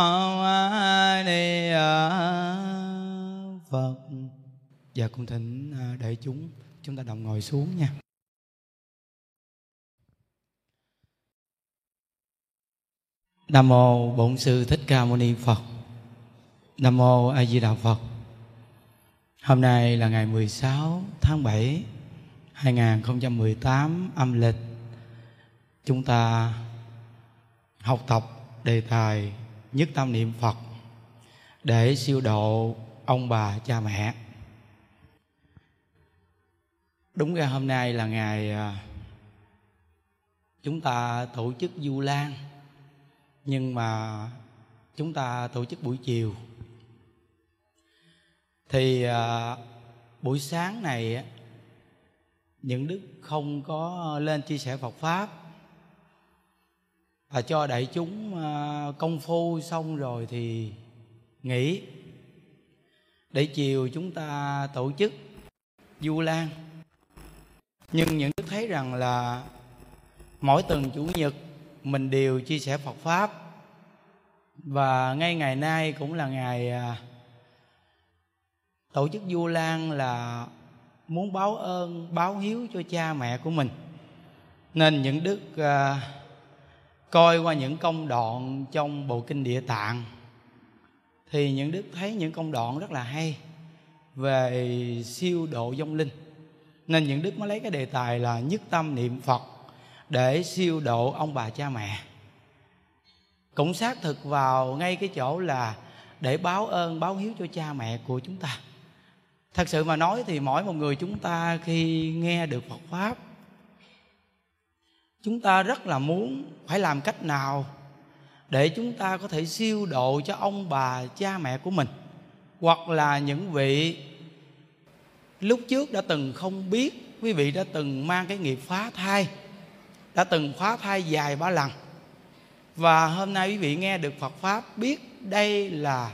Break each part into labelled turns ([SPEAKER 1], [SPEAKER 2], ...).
[SPEAKER 1] A ni phật. Và cùng thỉnh à, đại chúng chúng ta đồng ngồi xuống nha. Nam mô bổn sư thích ca mâu ni phật. Nam mô a di đà phật. Hôm nay là ngày 16 tháng 7 2018 âm lịch. Chúng ta học tập đề tài nhất tâm niệm Phật để siêu độ ông bà cha mẹ. Đúng ra hôm nay là ngày à, chúng ta tổ chức du lan nhưng mà chúng ta tổ chức buổi chiều thì à, buổi sáng này những đức không có lên chia sẻ Phật pháp và cho đại chúng à, công phu xong rồi thì nghỉ. Để chiều chúng ta tổ chức du lan. Nhưng những đức thấy rằng là mỗi tuần chủ nhật mình đều chia sẻ Phật pháp. Và ngay ngày nay cũng là ngày à, tổ chức du lan là muốn báo ơn báo hiếu cho cha mẹ của mình. Nên những đức uh, coi qua những công đoạn trong bộ kinh địa tạng, thì những đức thấy những công đoạn rất là hay về siêu độ vong linh. Nên những đức mới lấy cái đề tài là nhất tâm niệm phật để siêu độ ông bà cha mẹ. Cũng xác thực vào ngay cái chỗ là để báo ơn, báo hiếu cho cha mẹ của chúng ta. Thật sự mà nói thì mỗi một người chúng ta khi nghe được phật pháp chúng ta rất là muốn phải làm cách nào để chúng ta có thể siêu độ cho ông bà, cha mẹ của mình. Hoặc là những vị lúc trước đã từng không biết, quý vị đã từng mang cái nghiệp phá thai, đã từng phá thai dài ba lần. Và hôm nay quý vị nghe được Phật pháp biết đây là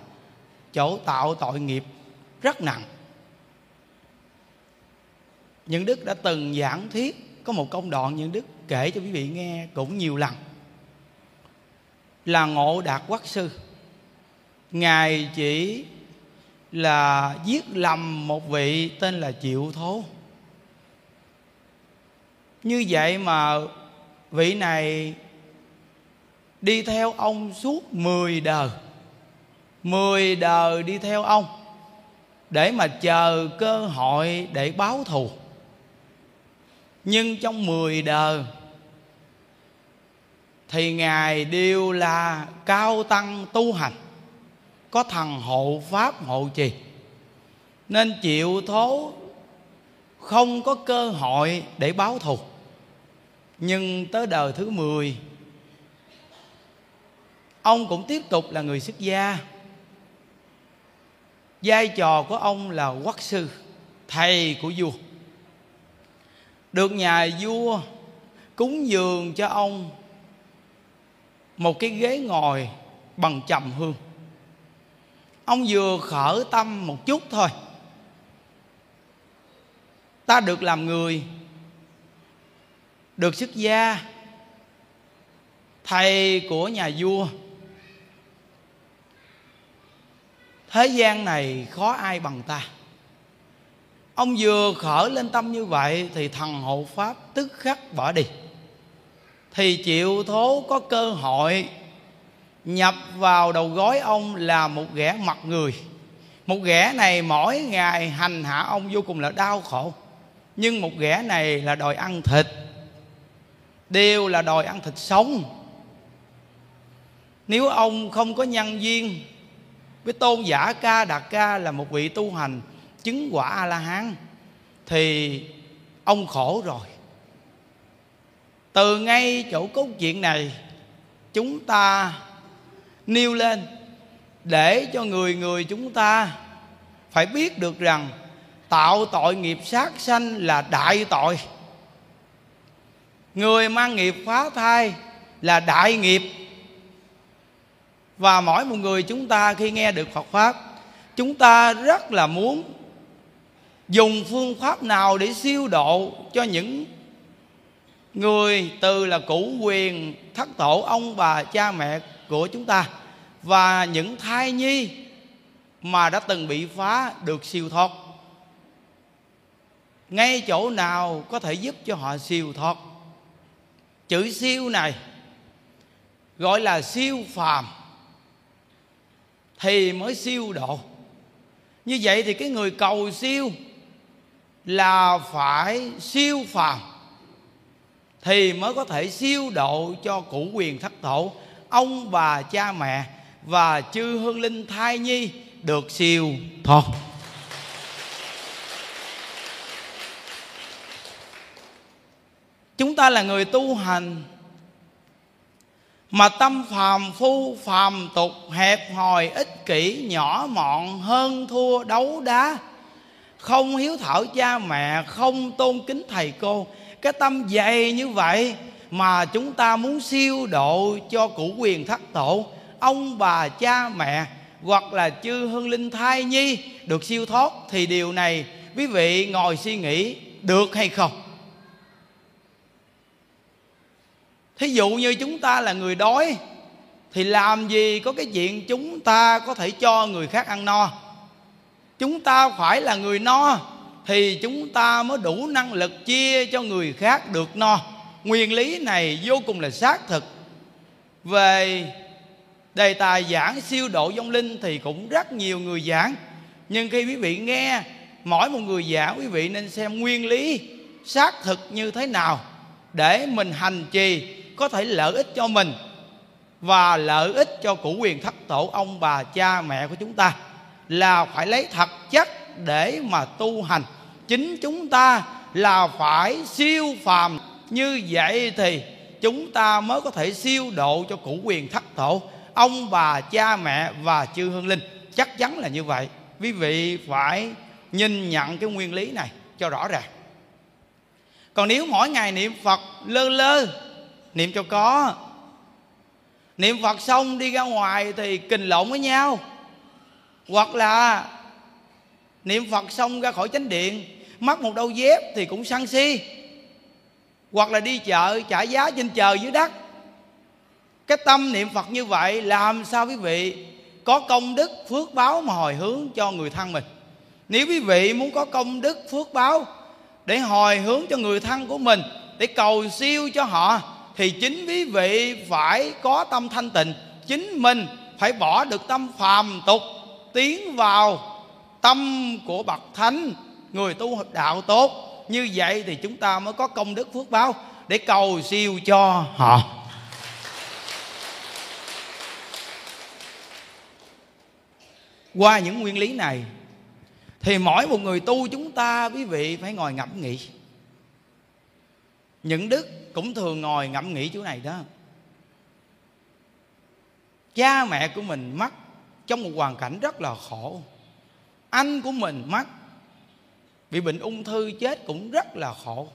[SPEAKER 1] chỗ tạo tội nghiệp rất nặng. Những đức đã từng giảng thuyết có một công đoạn những đức kể cho quý vị nghe cũng nhiều lần. Là ngộ đạt quắc sư. Ngài chỉ là giết lầm một vị tên là triệu thố. Như vậy mà vị này đi theo ông suốt 10 đời. 10 đời đi theo ông để mà chờ cơ hội để báo thù nhưng trong 10 đời, thì ngài đều là cao tăng tu hành, có thần hộ pháp hộ trì. Nên chịu thố, không có cơ hội để báo thù. Nhưng tới đời thứ 10 ông cũng tiếp tục là người xuất gia. Vai trò của ông là quốc sư, thầy của vua được nhà vua cúng dường cho ông một cái ghế ngồi bằng trầm hương. Ông vừa khởi tâm một chút thôi. Ta được làm người, được xuất gia, thầy của nhà vua. Thế gian này khó ai bằng ta ông vừa khởi lên tâm như vậy thì thần hộ pháp tức khắc bỏ đi. Thì chịu thố có cơ hội nhập vào đầu gối ông là một ghẻ mặt người. Một ghẻ này mỗi ngày hành hạ ông vô cùng là đau khổ. Nhưng một ghẻ này là đòi ăn thịt. Đều là đòi ăn thịt sống. Nếu ông không có nhân duyên, với tôn giả ca đạt ca là một vị tu hành chứng quả a la hán thì ông khổ rồi. Từ ngay chỗ cốt chuyện này, chúng ta nêu lên để cho người người chúng ta phải biết được rằng tạo tội nghiệp sát sanh là đại tội. Người mang nghiệp phá thai là đại nghiệp. Và mỗi một người chúng ta khi nghe được phật pháp, chúng ta rất là muốn dùng phương pháp nào để siêu độ cho những người từ là cũ quyền, thất tổ, ông bà, cha mẹ của chúng ta và những thai nhi mà đã từng bị phá được siêu thoát? Ngay chỗ nào có thể giúp cho họ siêu thoát? Chữ siêu này gọi là siêu phàm thì mới siêu độ. Như vậy thì cái người cầu siêu là phải siêu phàm thì mới có thể siêu độ cho cụ quyền thất tổ ông bà cha mẹ và chư hương linh thai nhi được siêu thoát. Chúng ta là người tu hành mà tâm phàm phu phàm tục hẹp hòi, ích kỷ, nhỏ mọn, hơn thua, đấu đá không hiếu thảo cha mẹ, không tôn kính thầy cô. Cái tâm dày như vậy mà chúng ta muốn siêu độ cho cụ quyền thất tổ, ông bà cha mẹ, hoặc là chư hương linh thai nhi được siêu thoát, thì điều này, quý vị ngồi suy nghĩ được hay không? Thí dụ như chúng ta là người đói, thì làm gì có cái chuyện chúng ta có thể cho người khác ăn no? Chúng ta phải là người no, thì chúng ta mới đủ năng lực chia cho người khác được no. Nguyên lý này vô cùng là xác thực. Về đề tài giảng siêu độ vong linh thì cũng rất nhiều người giảng. Nhưng khi quý vị nghe, mỗi một người giảng, quý vị nên xem nguyên lý xác thực như thế nào để mình hành trì có thể lợi ích cho mình và lợi ích cho cụ quyền thất tổ ông bà cha mẹ của chúng ta là phải lấy thật chất để mà tu hành. Chính chúng ta là phải siêu phàm. Như vậy thì chúng ta mới có thể siêu độ cho cụ quyền thất thổ. Ông bà, cha mẹ và chư hương linh. Chắc chắn là như vậy. Quý vị phải nhìn nhận cái nguyên lý này cho rõ ràng. Còn nếu mỗi ngày niệm phật lơ lơ, niệm cho có, niệm phật xong đi ra ngoài thì kình lộn với nhau hoặc là niệm phật xong ra khỏi chánh điện, mắc một đôi dép thì cũng săn si. Hoặc là đi chợ, trả giá trên trời dưới đất. Cái tâm niệm phật như vậy làm sao quý vị có công đức phước báo mà hồi hướng cho người thân mình? Nếu quý vị muốn có công đức phước báo để hồi hướng cho người thân của mình, để cầu siêu cho họ, thì chính quý vị phải có tâm thanh tịnh. Chính mình phải bỏ được tâm phàm tục tiến vào tâm của bậc thánh, người tu đạo tốt. Như vậy thì chúng ta mới có công đức phước báo để cầu siêu cho họ. Qua những nguyên lý này, thì mỗi một người tu chúng ta, quý vị, phải ngồi ngẫm nghĩ. Những đức cũng thường ngồi ngẫm nghĩ chỗ này đó. Cha mẹ của mình mất trong một hoàn cảnh rất là khổ. Anh của mình mắc bị bệnh ung thư chết cũng rất là khổ.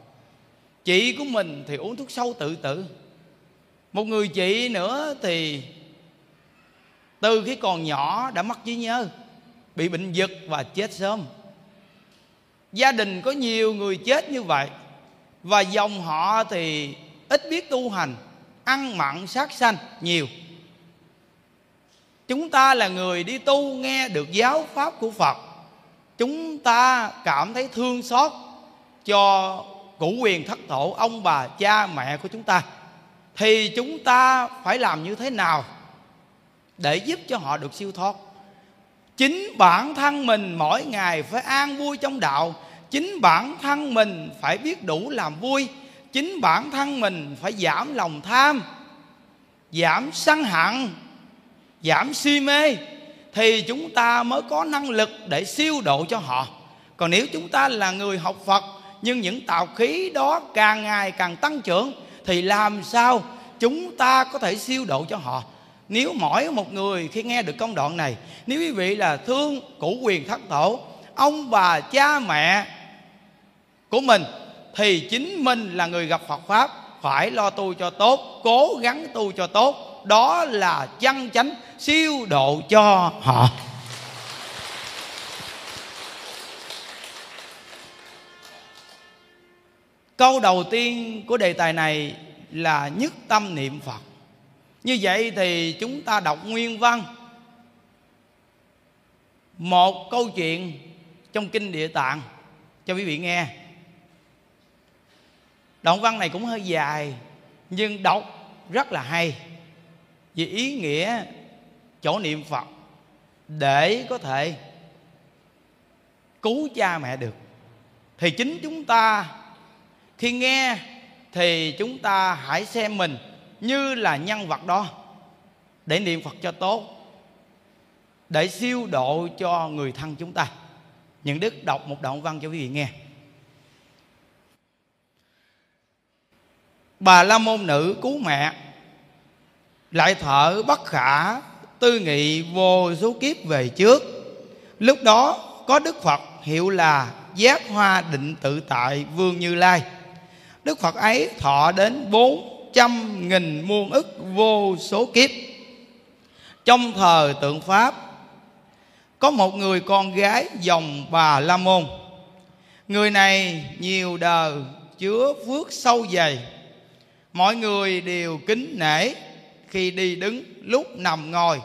[SPEAKER 1] Chị của mình thì uống thuốc sâu tự tử. Một người chị nữa thì từ khi còn nhỏ đã mắc trí nhớ, bị bệnh giật và chết sớm. Gia đình có nhiều người chết như vậy và dòng họ thì ít biết tu hành, ăn mặn, sát sanh nhiều chúng ta là người đi tu nghe được giáo pháp của phật. Chúng ta cảm thấy thương xót cho cụ quyền thất tổ, ông bà, cha, mẹ của chúng ta. Thì chúng ta phải làm như thế nào để giúp cho họ được siêu thoát? Chính bản thân mình mỗi ngày phải an vui trong đạo. Chính bản thân mình phải biết đủ làm vui. Chính bản thân mình phải giảm lòng tham, giảm sân hận giảm si mê, thì chúng ta mới có năng lực để siêu độ cho họ. Còn nếu chúng ta là người học phật, nhưng những tạo khí đó càng ngày càng tăng trưởng, thì làm sao chúng ta có thể siêu độ cho họ? Nếu mỗi một người khi nghe được công đoạn này, nếu quý vị là thương cụ quyền thất tổ, ông bà cha mẹ của mình, thì chính mình là người gặp Phật pháp, phải lo tu cho tốt, cố gắng tu cho tốt. Đó là chân chánh siêu độ cho họ. Câu đầu tiên của đề tài này là nhất tâm niệm phật. Như vậy thì chúng ta đọc nguyên văn. Một câu chuyện trong kinh địa tạng, cho quý vị nghe. Đoạn văn này cũng hơi dài, nhưng đọc rất là hay. Vì ý nghĩa chỗ niệm phật để có thể cứu cha mẹ được. Thì chính chúng ta, khi nghe thì chúng ta hãy xem mình như là nhân vật đó để niệm phật cho tốt, để siêu độ cho người thân chúng ta. Những đức đọc một đoạn văn cho quý vị nghe. Bà la môn nữ cứu mẹ, lại thở bất khả tư nghị vô số kiếp về trước. Lúc đó, có đức phật hiệu là giác hoa định tự tại vương như lai. Đức phật ấy thọ đến bốn trăm nghìn muôn ức vô số kiếp. Trong thời tượng pháp, có một người con gái dòng bà la môn. Người này nhiều đời chứa phước sâu dày. Mọi người đều kính nể khi đi đứng lúc nằm ngồi,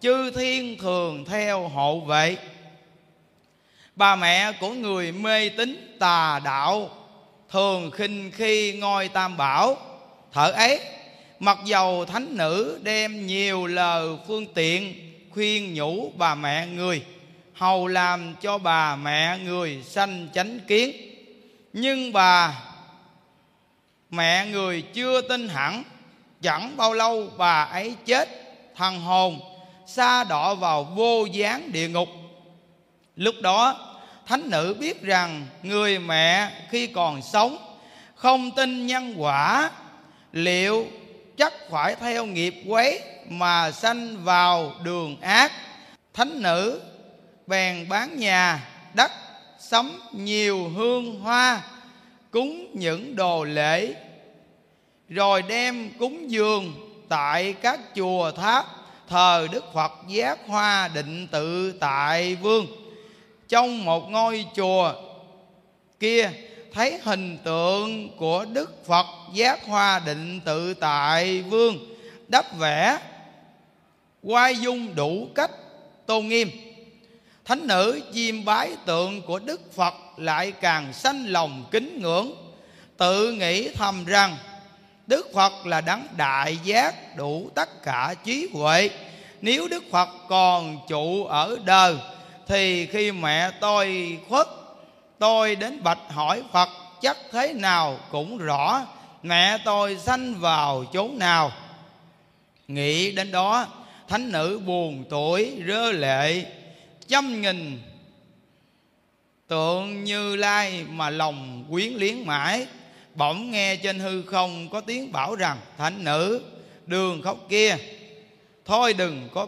[SPEAKER 1] chư thiên thường theo hộ vệ. Bà mẹ của người mê tín tà đạo thường khinh khi ngôi tam bảo. Thở ấy, mặc dầu thánh nữ đem nhiều lời phương tiện khuyên nhủ bà mẹ người, hầu làm cho bà mẹ người sanh chánh kiến. Nhưng bà mẹ người chưa tin hẳn chẳng bao lâu bà ấy chết thằng hồn xa đọ vào vô gián địa ngục. Lúc đó, thánh nữ biết rằng người mẹ khi còn sống không tin nhân quả, liệu chắc phải theo nghiệp quấy mà sanh vào đường ác, thánh nữ bèn bán nhà, đất, sắm nhiều hương hoa, cúng những đồ lễ rồi đem cúng dường tại các chùa tháp, thờ đức phật giác hoa định tự tại vương. Trong một ngôi chùa kia, thấy hình tượng của đức phật giác hoa định tự tại vương đắp vẽ quay dung đủ cách, tôn nghiêm. Thánh nữ chiêm bái tượng của đức phật lại càng sanh lòng kính ngưỡng, tự nghĩ thầm rằng đức phật là đấng đại giác đủ tất cả trí huệ. Nếu đức phật còn trụ ở đời, thì khi mẹ tôi khuất, tôi đến bạch hỏi phật, chắc thế nào cũng rõ, mẹ tôi sanh vào chốn nào? Nghĩ đến đó, thánh nữ buồn tuổi rơ lệ trăm nghìn tượng như lai mà lòng quyến liếng mãi bỗng nghe trên hư không có tiếng bảo rằng, thánh nữ, đường khóc kia, thôi đừng có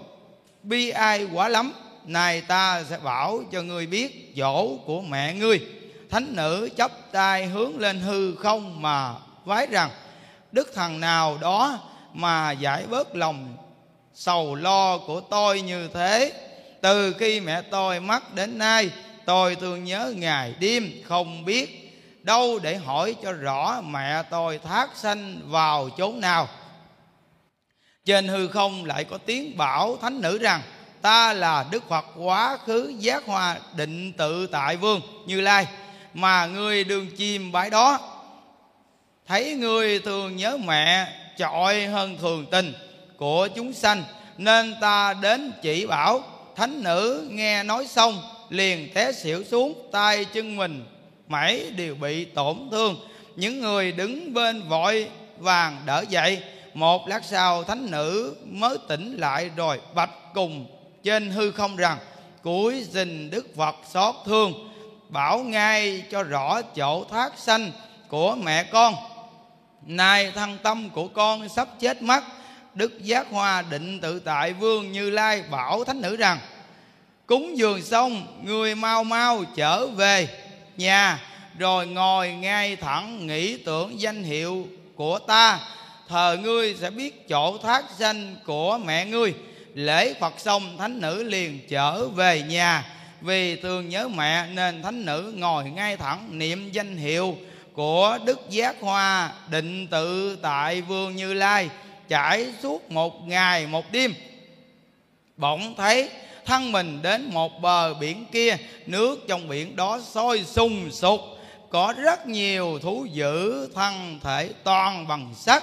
[SPEAKER 1] bi ai quá lắm. Này ta sẽ bảo cho ngươi biết dỗ của mẹ ngươi. Thánh nữ chấp tay hướng lên hư không mà vái rằng, đức thần nào đó mà giải bớt lòng sầu lo của tôi như thế, từ khi mẹ tôi mất đến nay, tôi thường nhớ ngày đêm không biết đâu để hỏi cho rõ mẹ tôi thác sanh vào chốn nào. Trên hư không lại có tiếng bảo thánh nữ rằng, ta là đức phật quá khứ giác hoa định tự tại vương như lai, mà người đường chim bãi đó. Thấy người thường nhớ mẹ trọi hơn thường tình của chúng sanh, nên ta đến chỉ bảo, thánh nữ, nghe nói xong, liền té xỉu xuống, tay chân mình mãi đều bị tổn thương. Những người đứng bên vội vàng đỡ dậy, một lát sau thánh nữ mới tỉnh lại rồi bạch cùng trên hư không rằng cuối xin đức phật xót thương, bảo ngay cho rõ chỗ thác sanh của mẹ con. Nay thân tâm của con sắp chết mất. Đức giác hoa định tự tại vương như lai bảo thánh nữ rằng, cúng dường xong, người mau mau trở về nhà rồi ngồi ngay thẳng, nghĩ tưởng danh hiệu của ta. Thờ ngươi sẽ biết chỗ thác danh của mẹ ngươi. Lễ phật xong, thánh nữ liền trở về nhà. Vì thường nhớ mẹ, nên thánh nữ ngồi ngay thẳng niệm danh hiệu của đức giác hoa định tự tại vương như lai, trải suốt một ngày một đêm. Bỗng thấy thân mình đến một bờ biển kia, nước trong biển đó sôi sùng sục. Có rất nhiều thú dữ thân thể toàn bằng sắt,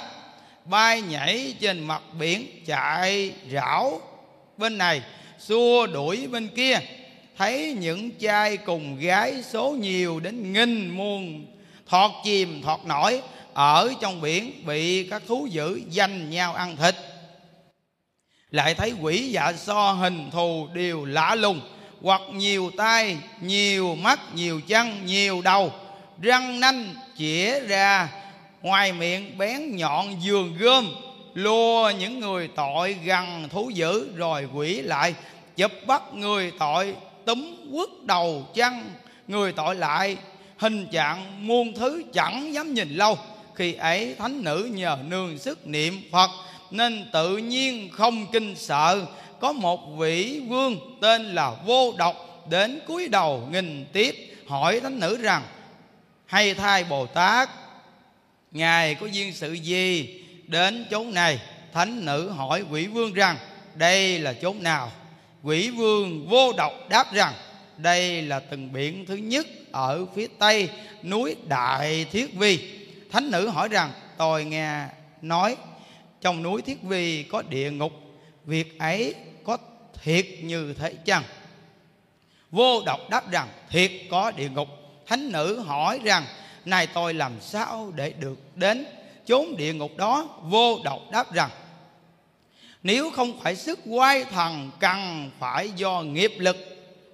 [SPEAKER 1] bay nhảy trên mặt biển chạy rảo. Bên này, xua đuổi bên kia, thấy những trai cùng gái số nhiều đến nghìn muôn. Thọt chìm, thọt nổi, ở trong biển bị các thú dữ giành nhau ăn thịt lại thấy quỷ dạ so hình thù đều lạ lùng. Hoặc nhiều tay nhiều mắt, nhiều chân, nhiều đầu. Răng nanh chĩa ra. Ngoài miệng bén nhọn giường gươm. Lùa những người tội gần thú dữ. Rồi quỷ lại chụp bắt người tội túm quất đầu chân người tội lại hình trạng muôn thứ chẳng dám nhìn lâu. Khi ấy thánh nữ nhờ nương sức niệm phật nên tự nhiên không kinh sợ. Có một vị vương tên là vô độc đến cúi đầu nghìn tiếp, hỏi thánh nữ rằng, hay thay bồ tát, ngài có duyên sự gì đến chốn này? Thánh nữ hỏi quỷ vương rằng, đây là chốn nào? Quỷ vương vô độc đáp rằng, đây là từng biển thứ nhất ở phía tây, núi đại thiết vi. Thánh nữ hỏi rằng tôi nghe nói trong núi thiết vi có địa ngục, việc ấy có thiệt như thế chăng? Vô độc đáp rằng, thiệt có địa ngục. Thánh nữ hỏi rằng nay tôi làm sao để được đến chốn địa ngục đó? Vô độc đáp rằng, nếu không phải sức quay thần, cần phải do nghiệp lực.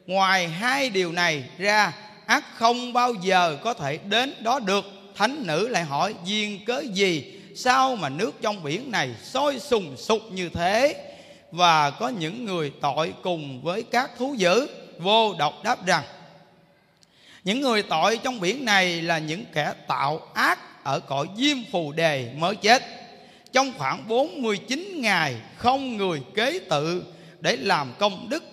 [SPEAKER 1] Ngoài hai điều này ra, ác không bao giờ có thể đến đó được. Thánh nữ lại hỏi, duyên cớ gì? Sao mà nước trong biển này sôi sùng sục như thế? Và có những người tội cùng với các thú dữ, vô độc đáp rằng, những người tội trong biển này là những kẻ tạo ác ở cõi diêm phù đề mới chết. Trong khoảng 49 ngày không người kế tự để làm công đức,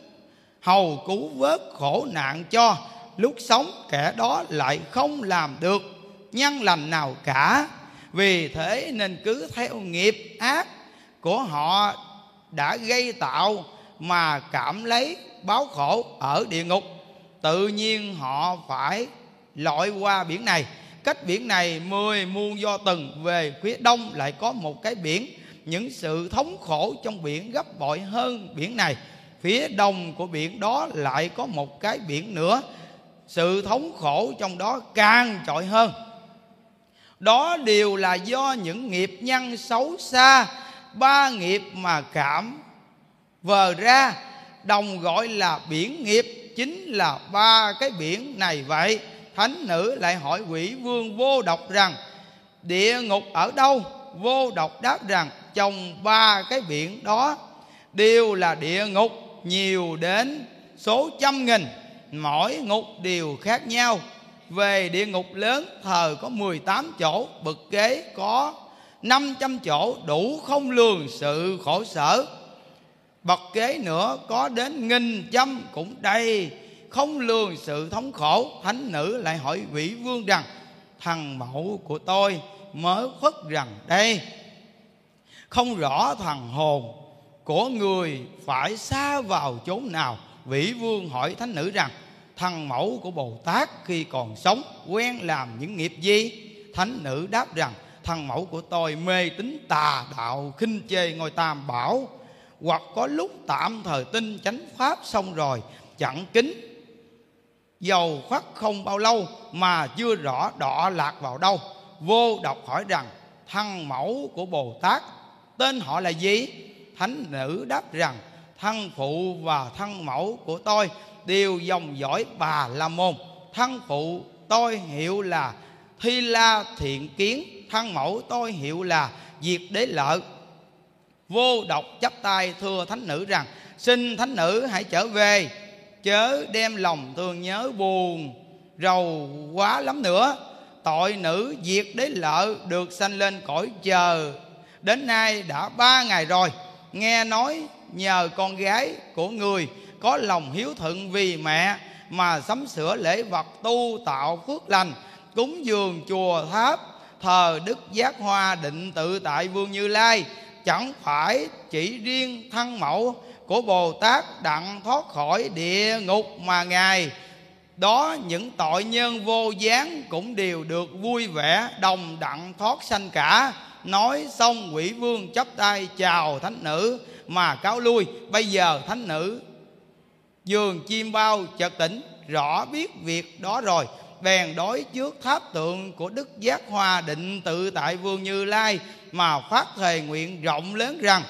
[SPEAKER 1] hầu cứu vớt khổ nạn cho. Lúc sống kẻ đó lại không làm được nhân lành nào cả vì thế nên cứ theo nghiệp ác của họ đã gây tạo mà cảm lấy báo khổ ở địa ngục. Tự nhiên họ phải lội qua biển này. Cách biển này mười muôn do từng, về phía đông lại có một cái biển. Những sự thống khổ trong biển gấp bội hơn biển này. Phía đông của biển đó lại có một cái biển nữa. Sự thống khổ trong đó càng trội hơn đó đều là do những nghiệp nhân xấu xa, ba nghiệp mà cảm. Vờ ra, đồng gọi là biển nghiệp, chính là ba cái biển này vậy. Thánh nữ lại hỏi quỷ vương vô độc rằng, địa ngục ở đâu? Vô độc đáp rằng, trong ba cái biển đó đều là địa ngục, nhiều đến số trăm nghìn, mỗi ngục đều khác nhau về địa ngục lớn, thờ có 18 chỗ, bậc kế có 500 chỗ, đủ không lường sự khổ sở. Bậc kế nữa có đến nghìn trăm cũng đầy, không lường sự thống khổ. Thánh nữ lại hỏi vị vương rằng, thằng mẫu của tôi mới khuất rằng đây, không rõ thằng hồn của người phải xa vào chốn nào. Vị vương hỏi thánh nữ rằng thân mẫu của bồ tát khi còn sống, quen làm những nghiệp gì? Thánh nữ đáp rằng, thân mẫu của tôi mê tín tà đạo khinh chê ngôi tam bảo. Hoặc có lúc tạm thời tin chánh pháp xong rồi, chẳng kính. Dầu khoắt không bao lâu mà chưa rõ đọ lạc vào đâu. Vô độc hỏi rằng, thân mẫu của bồ tát, tên họ là gì? Thánh nữ đáp rằng, thân phụ và thân mẫu của tôi đều dòng dõi bà la môn. Thân phụ tôi hiệu là thi la thiện kiến. Thân mẫu tôi hiệu là diệt đế lợi vô độc chấp tay thưa thánh nữ rằng, xin thánh nữ hãy trở về, chớ đem lòng thương nhớ buồn rầu quá lắm nữa. Tội nữ diệt đế lợi được sanh lên cõi chờ. Đến nay đã ba ngày rồi, nghe nói nhờ con gái của người có lòng hiếu thuận vì mẹ mà sắm sửa lễ vật tu tạo phước lành, cúng dường chùa tháp, thờ đức giác hoa định tự tại vương như lai, chẳng phải chỉ riêng thân mẫu của bồ tát đặng thoát khỏi địa ngục mà ngài. Đó những tội nhân vô gián cũng đều được vui vẻ, đồng đặng thoát sanh cả. Nói xong quỷ vương chấp tay chào thánh nữ mà cáo lui. Bây giờ thánh nữ giường chim bao chợt tỉnh, rõ biết việc đó rồi. Bèn đối trước tháp tượng của đức giác hòa định tự tại vương như lai mà phát thề nguyện rộng lớn rằng,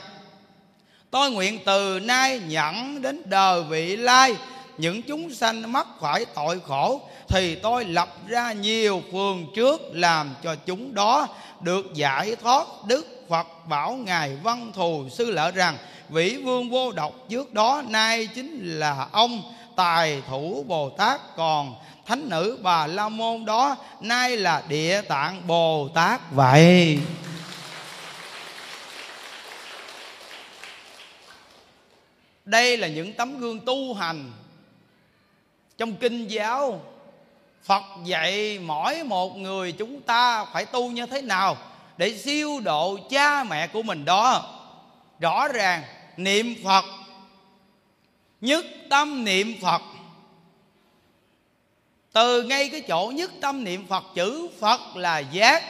[SPEAKER 1] tôi nguyện từ nay nhẫn đến đời vị lai. Những chúng sanh mắc phải tội khổ thì tôi lập ra nhiều phường trước làm cho chúng đó được giải thoát đức phật bảo ngài văn thù sư lợi rằng vĩ vương vô độc trước đó nay chính là ông tài thủ bồ tát, còn thánh nữ bà la môn đó nay là địa tạng bồ tát. Vậy, đây là những tấm gương tu hành. Trong kinh giáo, phật dạy mỗi một người chúng ta phải tu như thế nào? Để siêu độ cha mẹ của mình đó. Rõ ràng, niệm phật, nhất tâm niệm phật. Từ ngay cái chỗ nhất tâm niệm phật, chữ phật là giác.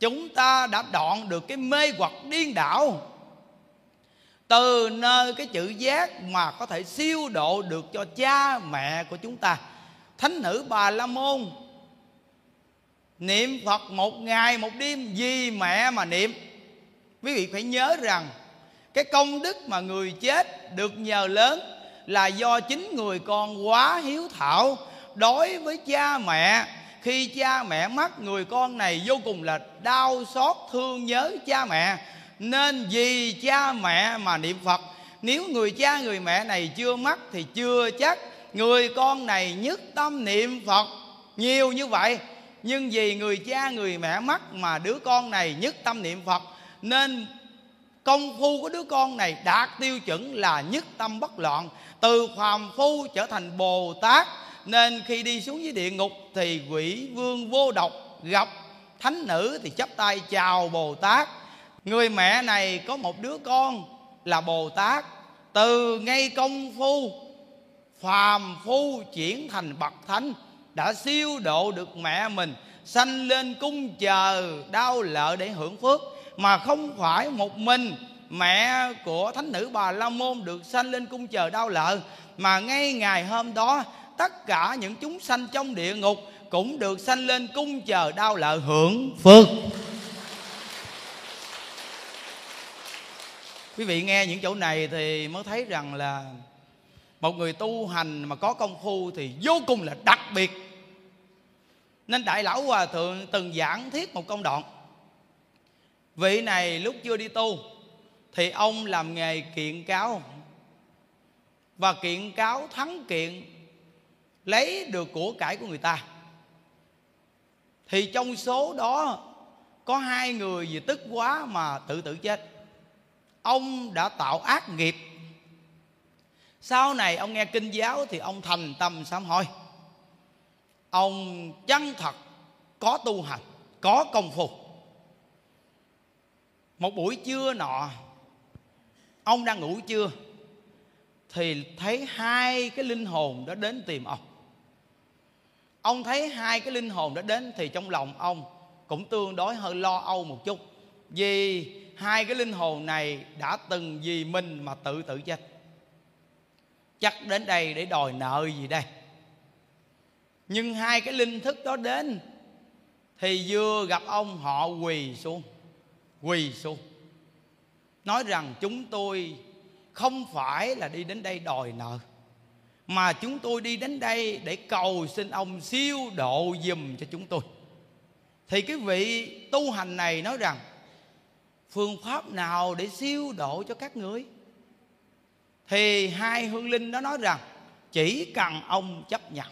[SPEAKER 1] Chúng ta đã đoạn được cái mê hoặc điên đảo. Từ nơi cái chữ giác mà có thể siêu độ được cho cha mẹ của chúng ta. Thánh nữ bà la môn niệm phật một ngày, một đêm, vì mẹ mà niệm. Quý vị phải nhớ rằng, cái công đức mà người chết được nhờ lớn là do chính người con quá hiếu thảo đối với cha mẹ. Khi cha mẹ mất người con này vô cùng là đau xót, thương nhớ cha mẹ. Nên vì cha mẹ mà niệm phật, nếu người cha, người mẹ này chưa mất thì chưa chắc người con này nhất tâm niệm phật. Nhiều như vậy nhưng vì người cha, người mẹ mất mà đứa con này nhất tâm niệm phật, nên công phu của đứa con này đạt tiêu chuẩn là nhất tâm bất loạn. Từ phàm phu trở thành bồ tát, nên khi đi xuống dưới địa ngục thì quỷ vương vô độc, gặp thánh nữ thì chấp tay chào bồ tát. Người mẹ này có một đứa con là bồ tát. Từ ngay công phu, phàm phu chuyển thành bậc thánh đã siêu độ được mẹ mình, sanh lên cung chờ đau lợi để hưởng phước. Mà không phải một mình mẹ của thánh nữ bà la môn được sanh lên cung chờ đau lợi mà ngay ngày hôm đó, tất cả những chúng sanh trong địa ngục cũng được sanh lên cung chờ đau lợi hưởng phước. Quý vị nghe những chỗ này thì mới thấy rằng là một người tu hành mà có công phu thì vô cùng là đặc biệt nên đại lão hòa thượng từng giảng thiết một công đoạn. Vị này lúc chưa đi tu, thì ông làm nghề kiện cáo. Và kiện cáo thắng kiện, lấy được của cải của người ta. Thì trong số đó, có hai người vì tức quá mà tự tử chết. Ông đã tạo ác nghiệp. Sau này ông nghe kinh giáo thì ông thành tâm sám hối ông chân thật, có tu hành, có công phu. Một buổi trưa nọ, ông đang ngủ trưa thì thấy hai cái linh hồn đó đến tìm ông. Ông thấy hai cái linh hồn đó đến thì trong lòng ông cũng tương đối hơi lo âu một chút. Vì hai cái linh hồn này đã từng vì mình mà tự tử chết. Chắc đến đây để đòi nợ gì đây? Nhưng hai cái linh thức đó đến, thì vừa gặp ông, họ quỳ xuống quỳ xuống. Nói rằng chúng tôi không phải là đi đến đây đòi nợ, mà chúng tôi đi đến đây để cầu xin ông siêu độ dùm cho chúng tôi. Thì cái vị tu hành này nói rằng, phương pháp nào để siêu độ cho các người thì hai hương linh đó nói rằng, chỉ cần ông chấp nhận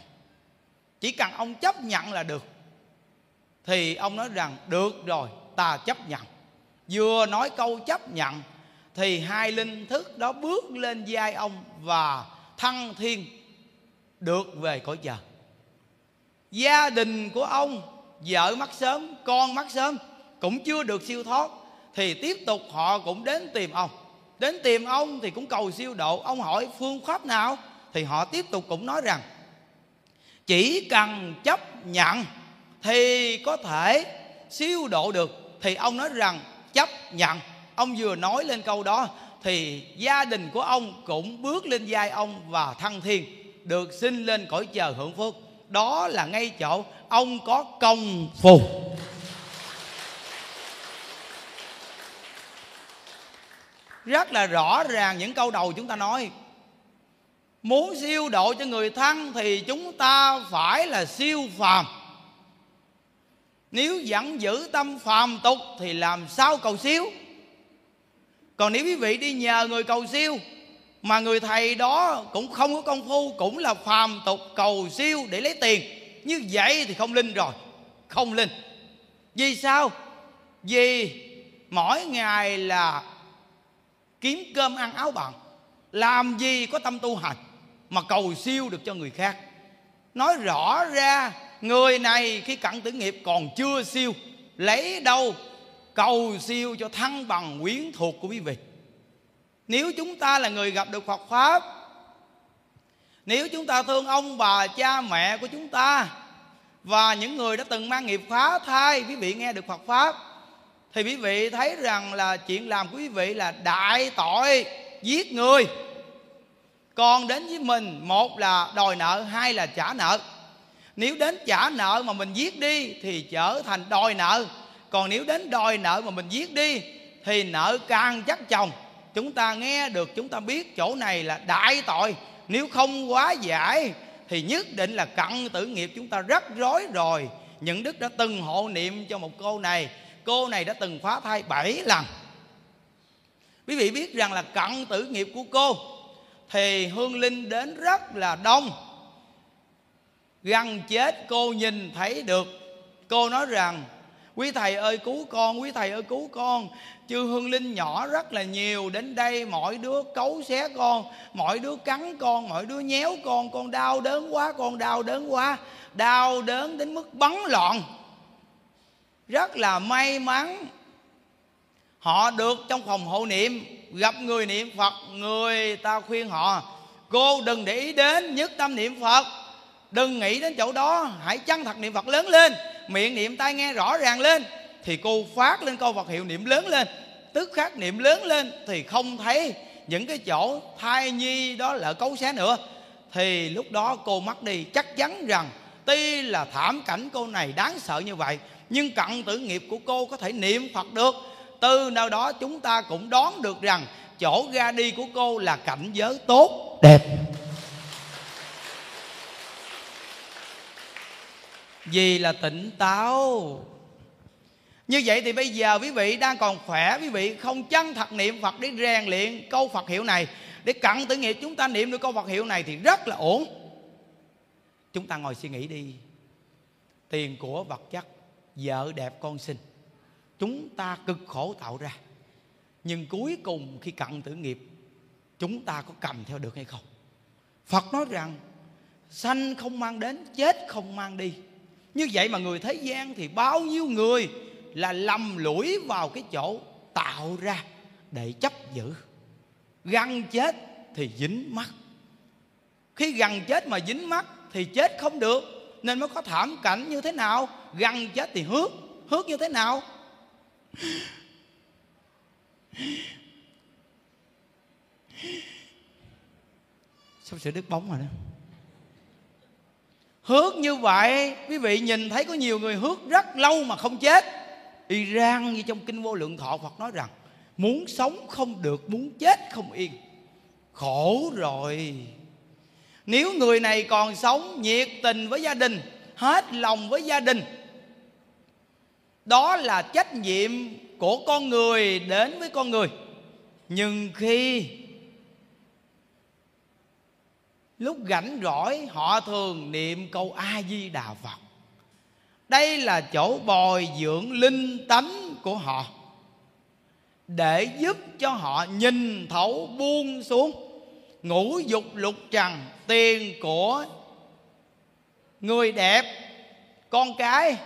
[SPEAKER 1] chỉ cần ông chấp nhận là được. Thì ông nói rằng, được rồi, ta chấp nhận. Vừa nói câu chấp nhận, thì hai linh thức đó bước lên vai ông và thăng thiên được về cõi trời. Gia đình của ông vợ mất sớm, con mất sớm, cũng chưa được siêu thoát, thì tiếp tục họ cũng đến tìm ông. Đến tìm ông thì cũng cầu siêu độ. Ông hỏi, phương pháp nào? Thì họ tiếp tục cũng nói rằng chỉ cần chấp nhận thì có thể siêu độ được. Thì ông nói rằng, chấp nhận. Ông vừa nói lên câu đó thì gia đình của ông cũng bước lên vai ông và thăng thiên, được sinh lên cõi trời hưởng phước. Đó là ngay chỗ ông có công phu. Rất là rõ ràng những câu đầu chúng ta nói muốn siêu độ cho người thân thì chúng ta phải là siêu phàm. Nếu vẫn giữ tâm phàm tục thì làm sao cầu siêu? Còn nếu quý vị đi nhờ người cầu siêu, mà người thầy đó cũng không có công phu, cũng là phàm tục cầu siêu để lấy tiền, như vậy thì không linh rồi. Không linh. Vì sao? Vì mỗi ngày là kiếm cơm ăn áo bằng làm gì có tâm tu hành? Mà cầu siêu được cho người khác. Nói rõ ra, người này khi cận tử nghiệp còn chưa siêu, lấy đâu cầu siêu cho thăng bằng quyến thuộc của quý vị. Nếu chúng ta là người gặp được Phật Pháp, Nếu chúng ta thương ông bà cha mẹ của chúng ta, Và những người đã từng mang nghiệp phá thai, Quý vị nghe được Phật Pháp, Thì quý vị thấy rằng là chuyện làm của quý vị là đại tội, Giết người con đến với mình, Một là đòi nợ, Hai là trả nợ. Nếu đến trả nợ mà mình giết đi Thì trở thành đòi nợ. Còn nếu đến đòi nợ mà mình giết đi Thì nợ càng chắc chồng. Chúng ta nghe được, chúng ta biết chỗ này là đại tội. Nếu không quá giải thì nhất định là cận tử nghiệp chúng ta rất rối rồi. Những đức đã từng hộ niệm cho một cô này cô này đã từng phá thai bảy lần. Quý vị biết rằng là cận tử nghiệp của cô thì hương linh đến rất là đông. Gần chết, cô nhìn thấy được. Cô nói rằng, quý thầy ơi, cứu con, quý thầy ơi, cứu con. Chư hương linh nhỏ rất là nhiều. Đến đây mỗi đứa cấu xé con, mỗi đứa cắn con, mỗi đứa nhéo con. Con đau đớn quá, con đau đớn quá. Đau đớn đến mức bắn loạn. Rất là may mắn. Họ được trong phòng hộ niệm gặp người niệm phật, người ta khuyên họ, cô đừng để ý đến nhất tâm niệm phật. Đừng nghĩ đến chỗ đó, hãy chân thật niệm phật lớn lên, miệng niệm tai nghe rõ ràng lên, thì cô phát lên câu Phật hiệu niệm lớn lên. Tức khắc niệm lớn lên thì không thấy những cái chỗ thai nhi đó là cấu xé nữa. Thì lúc đó cô mất đi chắc chắn rằng tuy là thảm cảnh cô này đáng sợ như vậy, nhưng cận tử nghiệp của cô có thể niệm phật được từ nào đó chúng ta cũng đoán được rằng chỗ ra đi của cô là cảnh giới tốt. Đẹp. Vì là tỉnh táo. Như vậy thì bây giờ quý vị đang còn khỏe quý vị không chân thật niệm phật để rèn luyện câu phật hiệu này. Để cận tử nghiệp chúng ta niệm được câu phật hiệu này thì rất là ổn. Chúng ta ngồi suy nghĩ đi. Tiền của vật chất vợ đẹp con xinh chúng ta cực khổ tạo ra. Nhưng cuối cùng khi cận tử nghiệp, chúng ta có cầm theo được hay không? Phật nói rằng, sanh không mang đến, chết không mang đi. Như vậy mà người thế gian thì bao nhiêu người là lầm lũi vào cái chỗ tạo ra để chấp giữ. Gần chết thì dính mắt. Khi gần chết mà dính mắt thì chết không được. Nên mới có thảm cảnh như thế nào? Gần chết thì hước hước như thế nào? Sao sẽ đứt bóng rồi đó? Hước như vậy, quý vị nhìn thấy có nhiều người hước rất lâu mà không chết. Iran như trong kinh vô lượng thọ Phật nói rằng, muốn sống không được, muốn chết không yên. Khổ rồi. Nếu người này còn sống, nhiệt tình với gia đình, hết lòng với gia đình đó là trách nhiệm của con người đến với con người. Nhưng khi lúc rảnh rỗi, họ thường niệm câu a di đà phật. Đây là chỗ bồi dưỡng linh tánh của họ, để giúp cho họ nhìn thấu buông xuống, ngũ dục lục trần, tiền của người đẹp, con cái,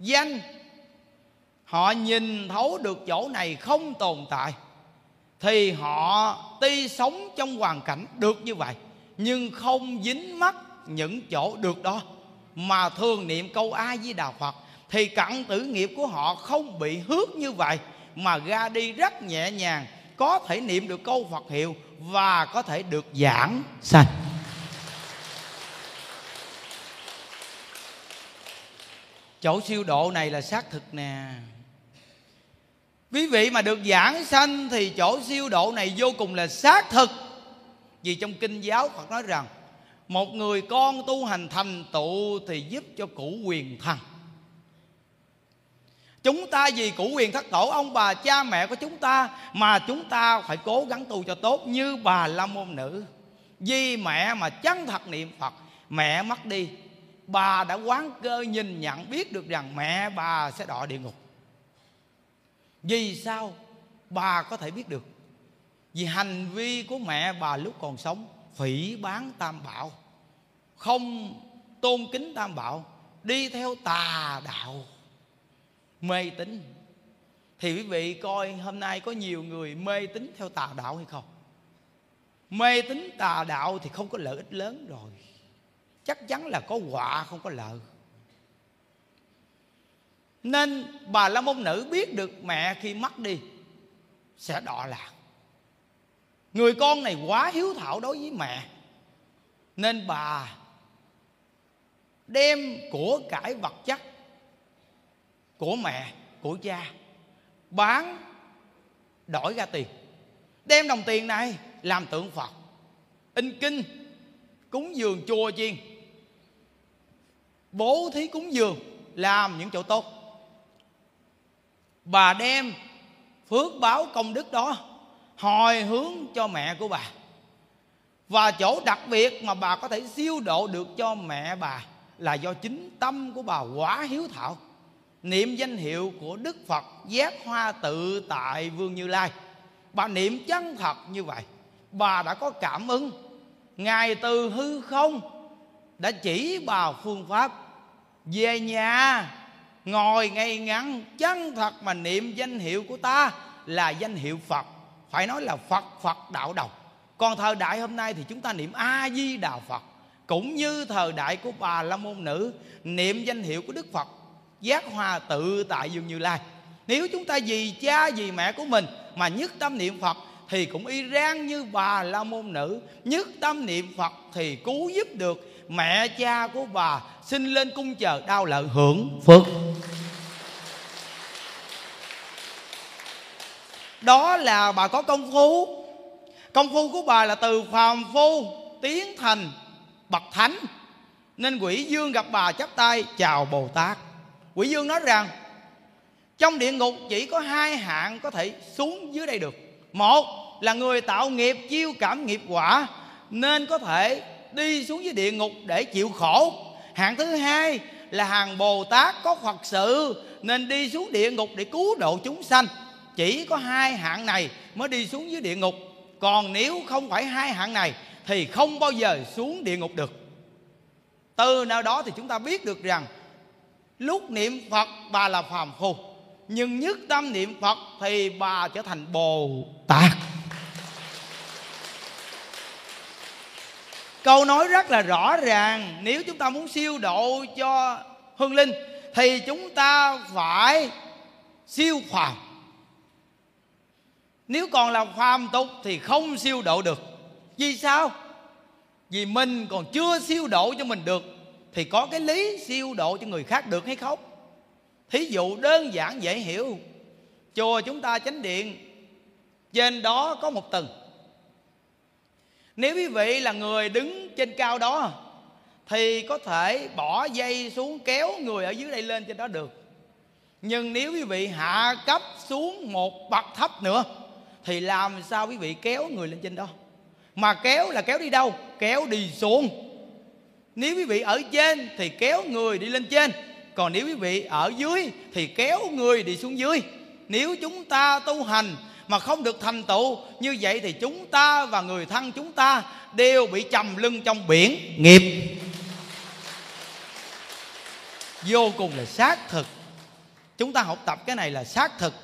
[SPEAKER 1] danh họ nhìn thấu được chỗ này không tồn tại, thì họ tuy sống trong hoàn cảnh được như vậy, nhưng không dính mắc những chỗ được đó. Mà thường niệm câu a di đà phật, thì cặn tử nghiệp của họ không bị hước như vậy, mà ra đi rất nhẹ nhàng, có thể niệm được câu phật hiệu và có thể được giảng sanh. Chỗ siêu độ này là xác thực nè quý vị mà được giảng sanh thì chỗ siêu độ này vô cùng là xác thực. Vì trong kinh giáo Phật nói rằng, một người con tu hành thành tựu thì giúp cho củ quyền thần Chúng ta vì củ quyền thất tổ, ông bà cha mẹ của chúng ta Mà chúng ta phải cố gắng tu cho tốt như bà la môn nữ. Vì mẹ mà chân thật niệm Phật, Mẹ mất đi, Bà đã quán cơ nhìn nhận biết được rằng mẹ bà sẽ đọa địa ngục. Vì sao bà có thể biết được? Vì hành vi của mẹ bà lúc còn sống Phỉ bán tam bảo, Không tôn kính tam bảo, Đi theo tà đạo, mê tín. Thì quý vị coi hôm nay có nhiều người mê tín theo tà đạo hay không? Mê tín tà đạo thì không có lợi ích lớn rồi. Chắc chắn là có họa không có lợi nên bà la môn nữ biết được mẹ khi mất đi, sẽ đọa lạc. Người con này quá hiếu thảo đối với mẹ, nên bà đem của cải vật chất của mẹ, của cha, bán đổi ra tiền. Đem đồng tiền này làm tượng phật, in kinh, cúng dường chùa chiên. Bố thí cúng dường, làm những chỗ tốt bà đem phước báo công đức đó hồi hướng cho mẹ của bà. Và chỗ đặc biệt mà bà có thể siêu độ được cho mẹ bà là do chính tâm của bà quá hiếu thảo, niệm danh hiệu của đức phật giác hoa tự tại vương như lai. Bà niệm chân thật như vậy, bà đã có cảm ứng. Ngài từ hư không đã chỉ bà phương pháp về nhà ngồi ngay ngắn, chân thật mà niệm danh hiệu của ta là danh hiệu phật. Phải nói là phật phật đạo đồng. Còn thời đại hôm nay thì chúng ta niệm a di đà phật. Cũng như thời đại của bà la môn nữ, niệm danh hiệu của đức phật. Giác hòa tự tại dương như lai. Nếu chúng ta vì cha, vì mẹ của mình mà nhất tâm niệm phật, thì cũng y rang như bà la môn nữ. Nhất tâm niệm phật thì cứu giúp được mẹ cha của bà xin lên cung chờ đau lợi hưởng phước. Đó là bà có công phu. Công phu của bà là từ phàm phu tiến thành bậc thánh. Nên quỷ dương gặp bà chắp tay chào bồ tát. Quỷ dương nói rằng, trong địa ngục chỉ có hai hạng có thể xuống dưới đây được. Một là người tạo nghiệp, chiêu cảm nghiệp quả, nên có thể đi xuống dưới địa ngục để chịu khổ. Hạng thứ hai là hàng bồ tát có phật sự, nên đi xuống địa ngục để cứu độ chúng sanh. Chỉ có hai hạng này mới đi xuống dưới địa ngục. Còn nếu không phải hai hạng này, thì không bao giờ xuống địa ngục được. Từ nào đó thì chúng ta biết được rằng, lúc niệm phật bà là phàm phu, nhưng nhất tâm niệm phật thì bà trở thành bồ tát. Câu nói rất là rõ ràng. Nếu chúng ta muốn siêu độ cho hương linh, thì chúng ta phải siêu phàm. Nếu còn là phàm tục thì không siêu độ được. Vì sao? Vì mình còn chưa siêu độ cho mình được, thì có cái lý siêu độ cho người khác được hay không? Thí dụ đơn giản dễ hiểu. Chùa chúng ta chánh điện, trên đó có một tầng nếu quý vị là người đứng trên cao đó, thì có thể bỏ dây xuống kéo người ở dưới đây lên trên đó được. Nhưng nếu quý vị hạ cấp xuống một bậc thấp nữa, thì làm sao quý vị kéo người lên trên đó? Mà kéo là kéo đi đâu? Kéo đi xuống. Nếu quý vị ở trên thì kéo người đi lên trên. Còn nếu quý vị ở dưới thì kéo người đi xuống dưới. Nếu chúng ta tu hành mà không được thành tựu, như vậy thì chúng ta và người thân chúng ta đều bị trầm lưng trong biển nghiệp. Vô cùng là xác thực. Chúng ta học tập cái này là xác thực,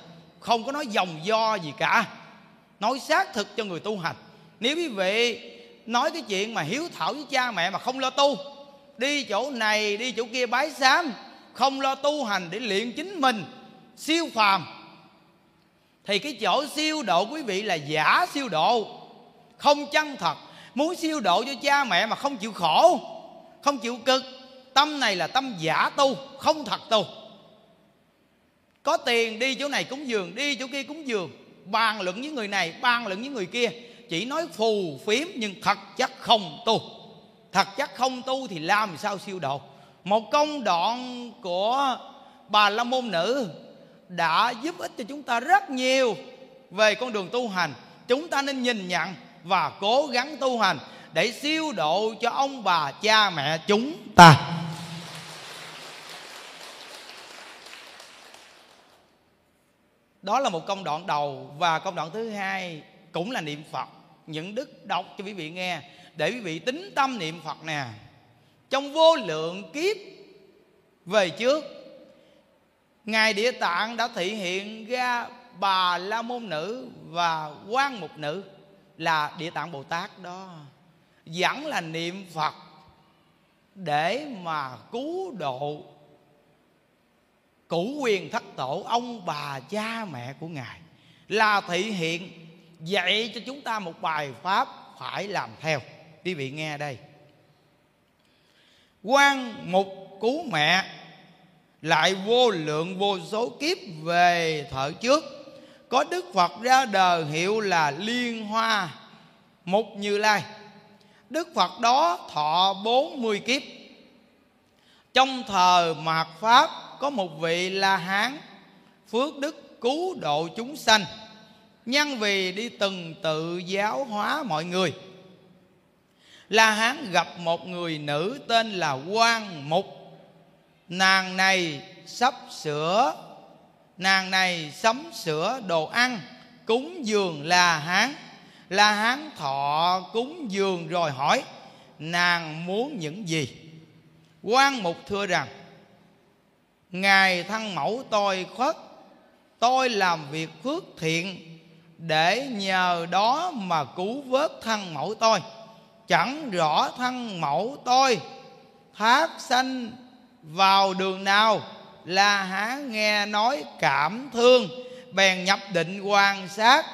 [SPEAKER 1] không có nói dòng do gì cả. Nói xác thực cho người tu hành. Nếu quý vị nói cái chuyện mà hiếu thảo với cha mẹ mà không lo tu, đi chỗ này, đi chỗ kia bái sám, không lo tu hành để luyện chính mình, siêu phàm thì cái chỗ siêu độ quý vị là giả siêu độ. Không chân thật. Muốn siêu độ cho cha mẹ mà không chịu khổ, không chịu cực, tâm này là tâm giả tu, không thật tu. Có tiền đi chỗ này cúng dường đi chỗ kia cúng dường bàn luận với người này, bàn luận với người kia. Chỉ nói phù phiếm nhưng thật chất không tu. Thật chất không tu thì làm sao siêu độ? Một công đoạn của bà la môn nữ đã giúp ích cho chúng ta rất nhiều về con đường tu hành. Chúng ta nên nhìn nhận và cố gắng tu hành để siêu độ cho ông bà cha mẹ chúng ta. Đó là một công đoạn đầu và công đoạn thứ hai cũng là niệm phật. Những đức đọc cho quý vị nghe để quý vị tính tâm niệm phật nè. Trong vô lượng kiếp về trước ngài địa tạng đã thị hiện ra bà la môn nữ và quan mục nữ là địa tạng bồ tát đó. Vẫn là niệm phật để mà cứu độ cũ quyền thất tổ ông bà cha mẹ của ngài. Là thị hiện, dạy cho chúng ta một bài pháp phải làm theo. Quý vị nghe đây. Quan mục cứu mẹ lại vô lượng vô số kiếp về thở trước. Có đức phật ra đời hiệu là liên hoa, mục như lai. Đức phật đó thọ bốn mươi kiếp. Trong thời mạt pháp có một vị la hán, phước đức cứu độ chúng sanh, nhân vì đi từng tự giáo hóa mọi người. La hán gặp một người nữ tên là quan mục nàng này sắp sửa, nàng này sắm sửa đồ ăn, cúng dường la hán. La hán thọ cúng dường rồi hỏi, nàng muốn những gì? Quan mục thưa rằng, ngài thân mẫu tôi khuất, tôi làm việc phước thiện, để nhờ đó mà cứu vớt thân mẫu tôi. Chẳng rõ thân mẫu tôi thác sanh vào đường nào la hán nghe nói cảm thương, bèn nhập định quan sát.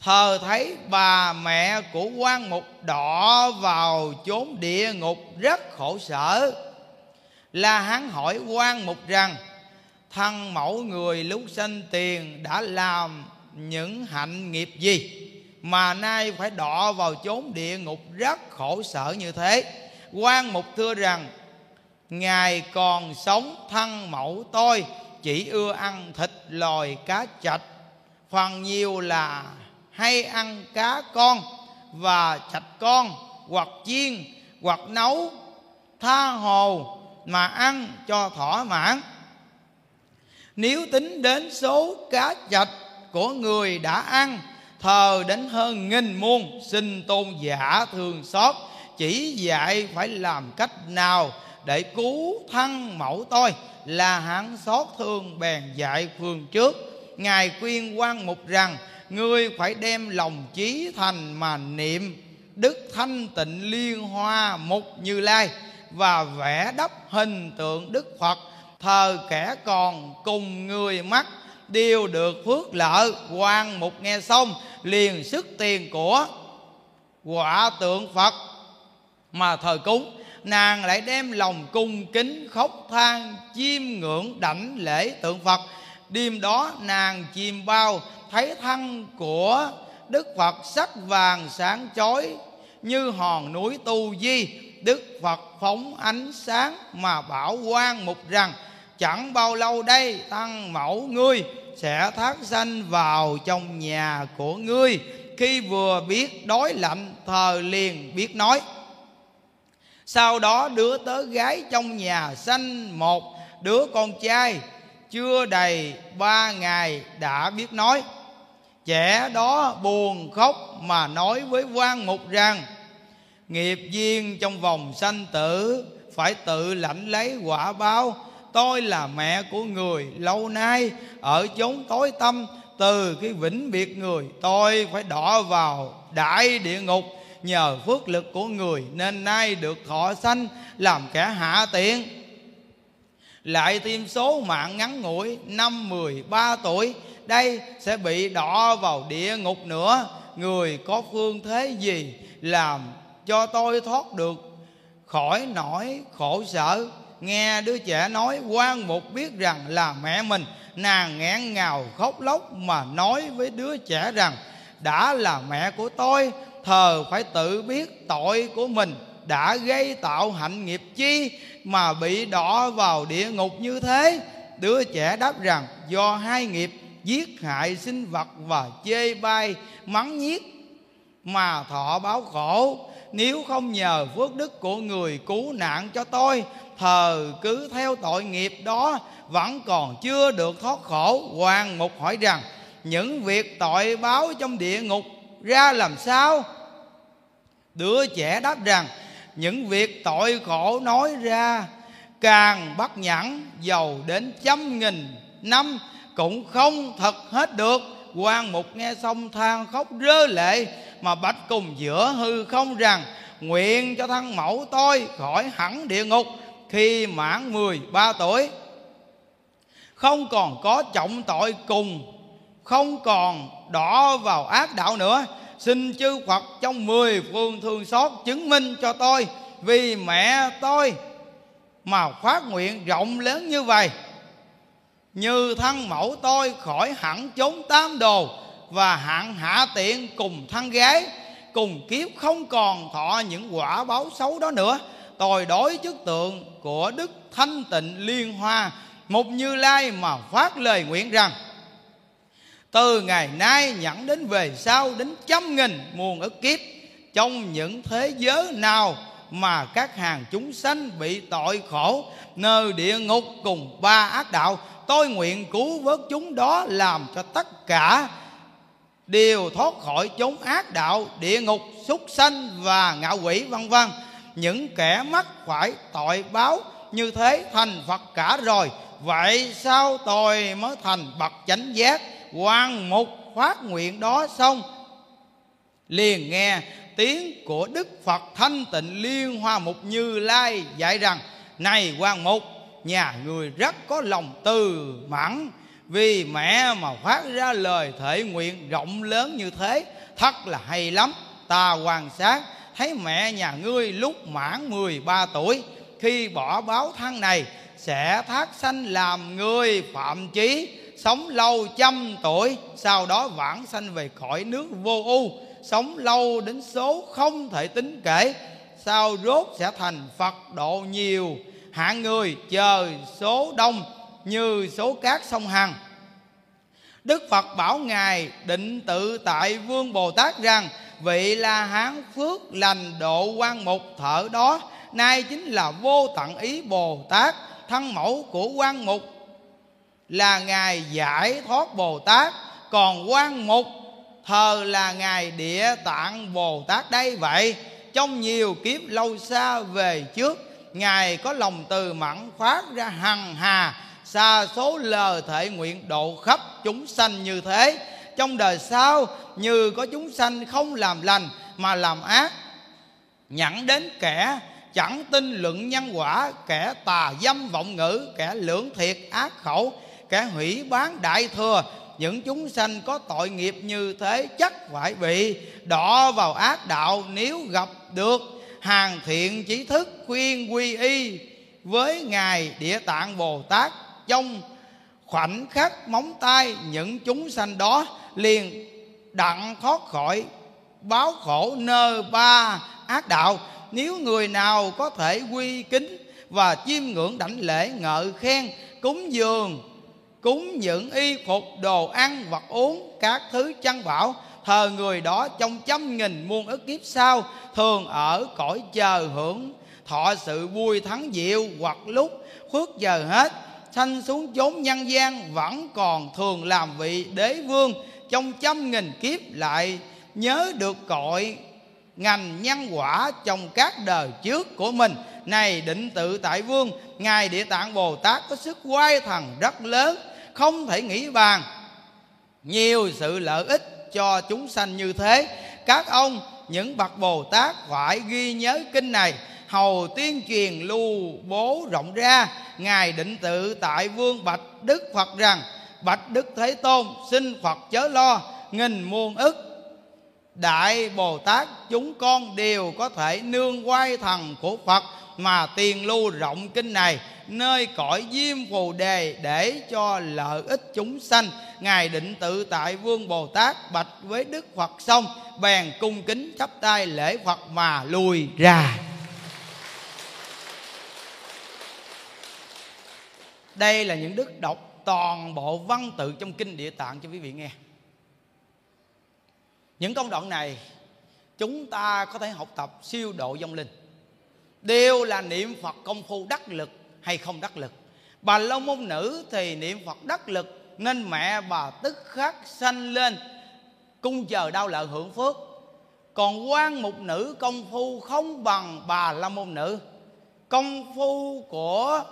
[SPEAKER 1] Thờ thấy bà mẹ của quan mục đỏ vào chốn địa ngục rất khổ sở. La hán hỏi quan mục rằng, thân mẫu người lúc sanh tiền đã làm những hạnh nghiệp gì mà nay phải đọ vào chốn địa ngục rất khổ sở như thế? Quan mục thưa rằng ngài còn sống thân mẫu tôi, chỉ ưa ăn thịt lòi cá chạch. Phần nhiều là hay ăn cá con và chạch con, hoặc chiên, hoặc nấu, tha hồ mà ăn cho thỏa mãn. Nếu tính đến số cá chạch của người đã ăn, thờ đến hơn nghìn muôn xin tôn giả thường xót, chỉ dạy phải làm cách nào để cứu thân mẫu tôi là hạng xót thương bèn dạy phương trước. Ngài khuyên quan mục rằng, ngươi phải đem lòng chí thành mà niệm. Đức thanh tịnh liên hoa mục như lai và vẽ đắp hình tượng đức phật, thờ kẻ còn cùng người mắt, đều được phước lợi quan mục nghe xong, liền sức tiền của quả tượng phật mà thờ cúng nàng lại đem lòng cung kính, khóc than, chiêm ngưỡng đảnh lễ tượng phật. Đêm đó nàng chìm bao thấy thân của đức phật sắc vàng sáng chói, như hòn núi tu di. Đức phật phóng ánh sáng mà bảo quan mục rằng, chẳng bao lâu đây, tăng mẫu ngươi sẽ thác sanh vào trong nhà của ngươi. Khi vừa biết đói lạnh, thờ liền biết nói sau đó đứa tớ gái trong nhà sanh một đứa con trai, chưa đầy ba ngày đã biết nói. Trẻ đó buồn khóc mà nói với quan mục rằng, nghiệp duyên trong vòng sanh tử phải tự lãnh lấy quả báo. Tôi là mẹ của người lâu nay, ở chốn tối tâm, từ cái vĩnh biệt người, tôi phải đỏ vào đại địa ngục nhờ phước lực của người nên nay được thọ sanh, làm kẻ hạ tiện. Lại thêm số mạng ngắn ngủi, năm mười ba tuổi, đây sẽ bị đọ vào địa ngục nữa. Người có phương thế gì, làm cho tôi thoát được? Khỏi nỗi khổ sở, nghe đứa trẻ nói quan mục biết rằng là mẹ mình. Nàng nghẹn ngào khóc lóc mà nói với đứa trẻ rằng, đã là mẹ của tôi thờ phải tự biết tội của mình đã gây tạo hạnh nghiệp chi mà bị đọa vào địa ngục như thế. Đứa trẻ đáp rằng, do hai nghiệp, giết hại sinh vật và chê bai, mắng nhiếc mà thọ báo khổ. Nếu không nhờ phước đức của người cứu nạn cho tôi, thờ cứ theo tội nghiệp đó vẫn còn chưa được thoát khổ. Hoàng mục hỏi rằng, những việc tội báo trong địa ngục ra làm sao? Đứa trẻ đáp rằng, những việc tội khổ nói ra, càng bắt nhẫn giàu đến trăm nghìn năm cũng không thật hết được. Quan mục nghe xong than khóc rơ lệ, mà bạch cùng giữa hư không rằng, nguyện cho thân mẫu tôi khỏi hẳn địa ngục khi mãn 13 tuổi. Không còn có trọng tội cùng, không còn đỏ vào ác đạo nữa. Xin chư Phật trong mười phương thương xót chứng minh cho tôi, vì mẹ tôi mà phát nguyện rộng lớn như vậy. Như thân mẫu tôi khỏi hẳn chốn tam đồ và hạn hạ tiện cùng thân gái, cùng kiếp không còn thọ những quả báo xấu đó nữa, tôi đối chức tượng của đức thanh tịnh liên hoa, một như lai mà phát lời nguyện rằng từ ngày nay nhẫn đến về sau đến trăm nghìn muôn ức kiếp, trong những thế giới nào mà các hàng chúng sanh bị tội khổ, nơi địa ngục cùng ba ác đạo, tôi nguyện cứu vớt chúng đó làm cho tất cả đều thoát khỏi chốn ác đạo, địa ngục, súc sanh và ngạo quỷ, vân vân. Những kẻ mắc phải tội báo, như thế thành phật cả rồi. Vậy sao tôi mới thành bậc chánh giác? Quan mục phát nguyện đó xong liền nghe tiếng của đức phật thanh tịnh liên hoa mục như lai dạy rằng này quan mục nhà người rất có lòng từ mẫn, vì mẹ mà phát ra lời thể nguyện rộng lớn như thế thật là hay lắm. Ta quan sát thấy mẹ nhà ngươi lúc mãn 13 tuổi khi bỏ báo thân này sẽ thác sanh làm người phạm chí sống lâu trăm tuổi, sau đó vãng sanh về khỏi nước vô u. Sống lâu đến số không thể tính kể, sau rốt sẽ thành phật độ nhiều. Hạng người chờ số đông như số cát sông hằng. Đức phật bảo ngài định tự tại vương bồ tát rằng, vị là hán phước lành độ quan mục thở đó, nay chính là vô tận ý bồ tát, thân mẫu của quan mục là ngài giải thoát bồ tát. Còn quan mục, thờ là ngài địa tạng bồ tát đây vậy. Trong nhiều kiếp lâu xa về trước, ngài có lòng từ mẫn phát ra hằng hà, xa số lờ thể nguyện độ khắp chúng sanh như thế. Trong đời sau, như có chúng sanh không làm lành mà làm ác nhẫn đến kẻ, chẳng tin luận nhân quả, kẻ tà dâm vọng ngữ, kẻ lưỡng thiệt ác khẩu kẻ hủy bán đại thừa. Những chúng sanh có tội nghiệp như thế chắc phải bị đọ vào ác đạo nếu gặp được hàng thiện trí thức khuyên quy y với ngài địa tạng bồ tát trong khoảnh khắc móng tay. Những chúng sanh đó liền đặng thoát khỏi báo khổ nơ ba ác đạo. Nếu người nào có thể quy kính và chiêm ngưỡng đảnh lễ ngợi khen cúng dường cúng những y phục đồ ăn, vật uống, các thứ chăn bảo thờ người đó trong trăm nghìn muôn ức kiếp sau, thường ở cõi chờ hưởng. Thọ sự vui thắng diệu, hoặc lúc khuất giờ hết, sanh xuống chốn nhân gian vẫn còn thường làm vị đế vương trong trăm nghìn kiếp lại. Nhớ được cội ngành nhân quả trong các đời trước của mình. Này định tự tại vương, ngài địa tạng bồ tát có sức quay thần rất lớn không thể nghĩ bàn. Nhiều sự lợi ích cho chúng sanh như thế. Các ông, những bậc bồ tát phải ghi nhớ kinh này. Hầu tuyên truyền lưu bố rộng ra. Ngài định tự tại vương bạch đức phật rằng, bạch đức thế tôn xin phật chớ lo, nghìn muôn ức. Đại bồ tát, chúng con đều có thể nương quay thần của phật mà tiền lưu rộng kinh này, nơi cõi diêm phù đề để cho lợi ích chúng sanh. Ngài định tự tại vương bồ tát bạch với đức phật xong, bèn cung kính chắp tay lễ phật mà lùi ra. Đây là những đức đọc toàn bộ văn tự trong kinh địa tạng cho quý vị nghe. Những công đoạn này, chúng ta có thể học tập siêu độ vong linh đều là niệm phật công phu đắc lực hay không đắc lực. Bà lâu môn nữ thì niệm phật đắc lực, nên mẹ bà tức khắc sanh lên, cung chờ đau lợi hưởng phước. Còn quan mục nữ công phu không bằng bà la môn nữ. Công phu của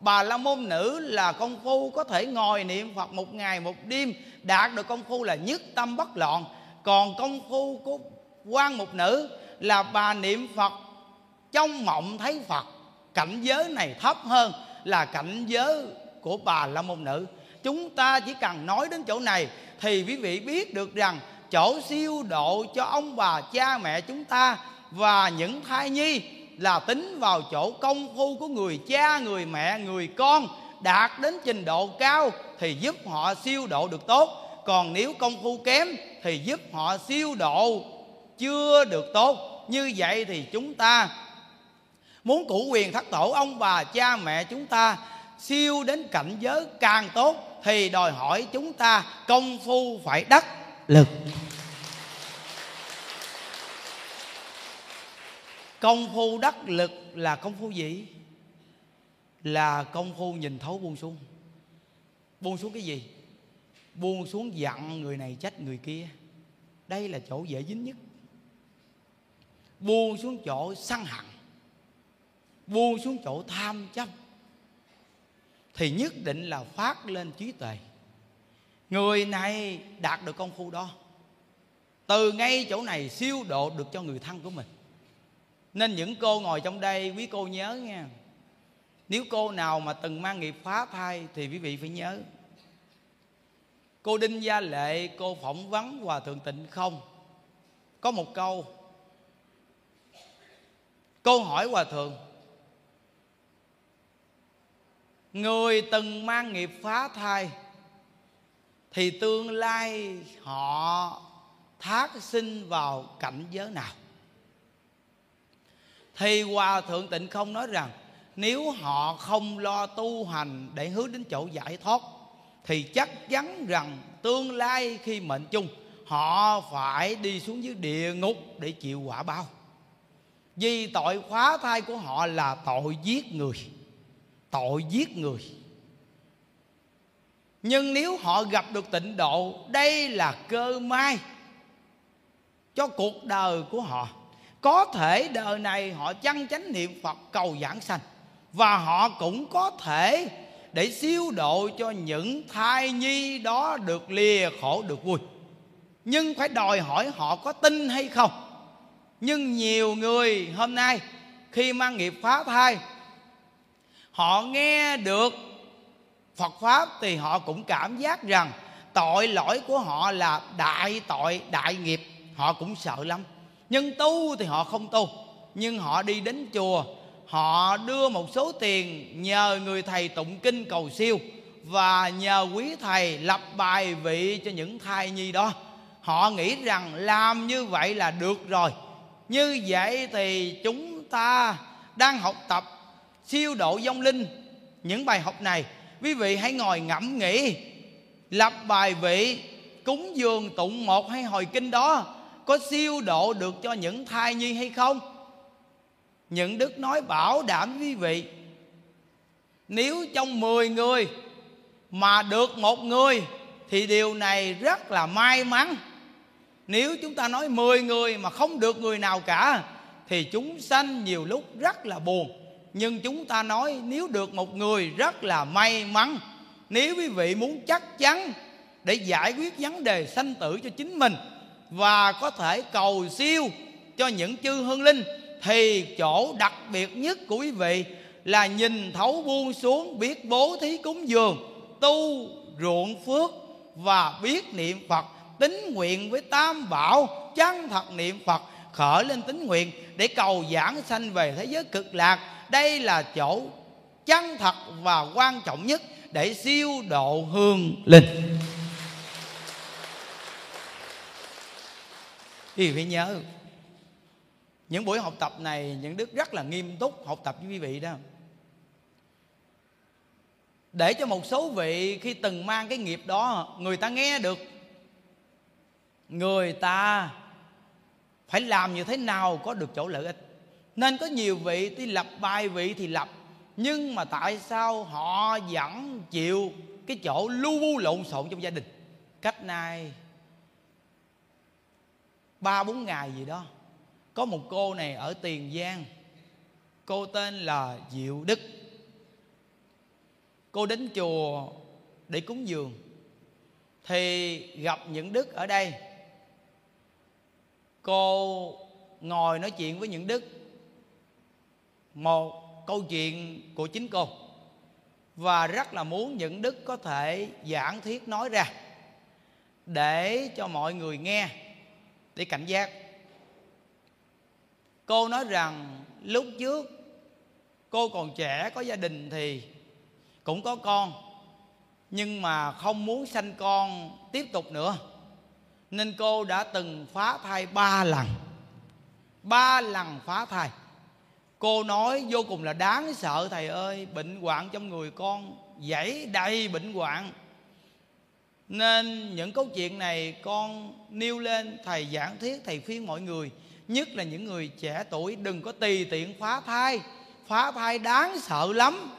[SPEAKER 1] bà la môn nữ là công phu có thể ngồi niệm phật một ngày một đêm, đạt được công phu là nhất tâm bất loạn. Còn công phu của quan mục nữ là bà niệm phật trong mộng thấy phật, cảnh giới này thấp hơn là cảnh giới của bà la môn nữ. Chúng ta chỉ cần nói đến chỗ này thì quý vị biết được rằng chỗ siêu độ cho ông bà cha mẹ chúng ta và những thai nhi là tính vào chỗ công phu của người cha, người mẹ, người con đạt đến trình độ cao thì giúp họ siêu độ được tốt. Còn nếu công phu kém thì giúp họ siêu độ chưa được tốt. Như vậy thì chúng ta muốn cụ quyền thất tổ, ông bà cha mẹ chúng ta siêu đến cảnh giới càng tốt thì đòi hỏi chúng ta công phu phải đắc lực. Công phu đắc lực là công phu gì? Là công phu nhìn thấu buông xuống. Buông xuống cái gì? Buông xuống giận người này trách người kia. Đây là chỗ dễ dính nhất. Buông xuống chỗ săn hận buông xuống chỗ tham chấp, thì nhất định là phát lên trí tuệ. Người này đạt được công phu đó. Từ ngay chỗ này siêu độ được cho người thân của mình. Nên những cô ngồi trong đây, quý cô nhớ nha nếu cô nào mà từng mang nghiệp phá thai, thì quý vị phải nhớ. Cô đinh gia lệ, cô phỏng vấn hòa thượng tịnh không? Có một câu. Cô hỏi hòa thượng người từng mang nghiệp phá thai, thì tương lai họ thác sinh vào cảnh giới nào? Thì hòa thượng tịnh không nói rằng, nếu họ không lo tu hành để hướng đến chỗ giải thoát, thì chắc chắn rằng tương lai khi mệnh chung, họ phải đi xuống dưới địa ngục để chịu quả báo. Vì tội khóa thai của họ là tội giết người tội giết người. Nhưng nếu họ gặp được tịnh độ, đây là cơ may cho cuộc đời của họ. Có thể đời này họ chăn chánh niệm phật cầu giảng sanh, và họ cũng có thể để siêu độ cho những thai nhi đó được lìa khổ được vui. Nhưng phải đòi hỏi họ có tin hay không? Nhưng nhiều người hôm nay khi mang nghiệp phá thai họ nghe được phật pháp thì họ cũng cảm giác rằng tội lỗi của họ là đại tội, đại nghiệp. Họ cũng sợ lắm. Nhưng tu thì họ không tu. Nhưng họ đi đến chùa, họ đưa một số tiền nhờ người thầy tụng kinh cầu siêu và nhờ quý thầy lập bài vị cho những thai nhi đó. Họ nghĩ rằng làm như vậy là được rồi. Như vậy thì chúng ta đang học tập siêu độ vong linh. Những bài học này, quý vị hãy ngồi ngẫm nghĩ. Lập bài vị, cúng dường tụng một hay hồi kinh đó, có siêu độ được cho những thai nhi hay không? Những đức nói bảo đảm quý vị. Nếu trong 10 người mà được một người, thì điều này rất là may mắn. Nếu chúng ta nói 10 người mà không được người nào cả, thì chúng sanh nhiều lúc rất là buồn nhưng chúng ta nói nếu được một người rất là may mắn, nếu quý vị muốn chắc chắn để giải quyết vấn đề sanh tử cho chính mình và có thể cầu siêu cho những chư hương linh, thì chỗ đặc biệt nhất của quý vị là nhìn thấu buông xuống, biết bố thí cúng dường, tu ruộng phước và biết niệm phật tính nguyện với tam bảo, chân thật niệm phật, khởi lên tính nguyện để cầu giảng sanh về thế giới cực lạc đây là chỗ chân thật và quan trọng nhất để siêu độ hương linh. Thì phải nhớ, những buổi học tập này, những đức rất là nghiêm túc học tập với quý vị đó. Để cho một số vị khi từng mang cái nghiệp đó, người ta nghe được. Người ta phải làm như thế nào có được chỗ lợi ích? Nên có nhiều vị tuy lập bài vị thì lập. Nhưng mà tại sao họ vẫn chịu cái chỗ lu bu lộn xộn trong gia đình? Cách nay, ba bốn ngày gì đó, có một cô này ở tiền giang. Cô tên là diệu đức. Cô đến chùa để cúng dường. Thì gặp những đức ở đây. Cô ngồi nói chuyện với những đức một câu chuyện của chính cô. Và rất là muốn những đức có thể giảng thuyết nói ra để cho mọi người nghe để cảnh giác. Cô nói rằng lúc trước cô còn trẻ, có gia đình thì cũng có con, nhưng mà không muốn sanh con tiếp tục nữa. Nên cô đã từng phá thai ba lần ba lần phá thai cô nói vô cùng là đáng sợ, thầy ơi, bệnh hoạn trong người con, dãy đầy bệnh hoạn. Nên những câu chuyện này con nêu lên, thầy giảng thiết thầy khuyên mọi người, nhất là những người trẻ tuổi, đừng có tùy tiện phá thai. Phá thai đáng sợ lắm.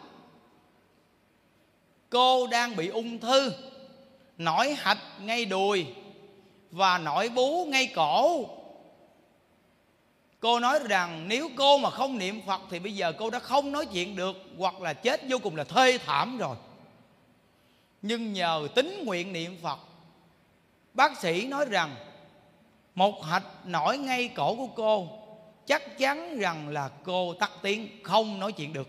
[SPEAKER 1] Cô đang bị ung thư, nổi hạch ngay đùi và nổi bú ngay cổ cô nói rằng nếu cô mà không niệm phật thì bây giờ cô đã không nói chuyện được, hoặc là chết vô cùng là thê thảm rồi. Nhưng nhờ tính nguyện niệm phật, bác sĩ nói rằng một hạch nổi ngay cổ của cô, chắc chắn rằng là cô tắt tiếng, không nói chuyện được.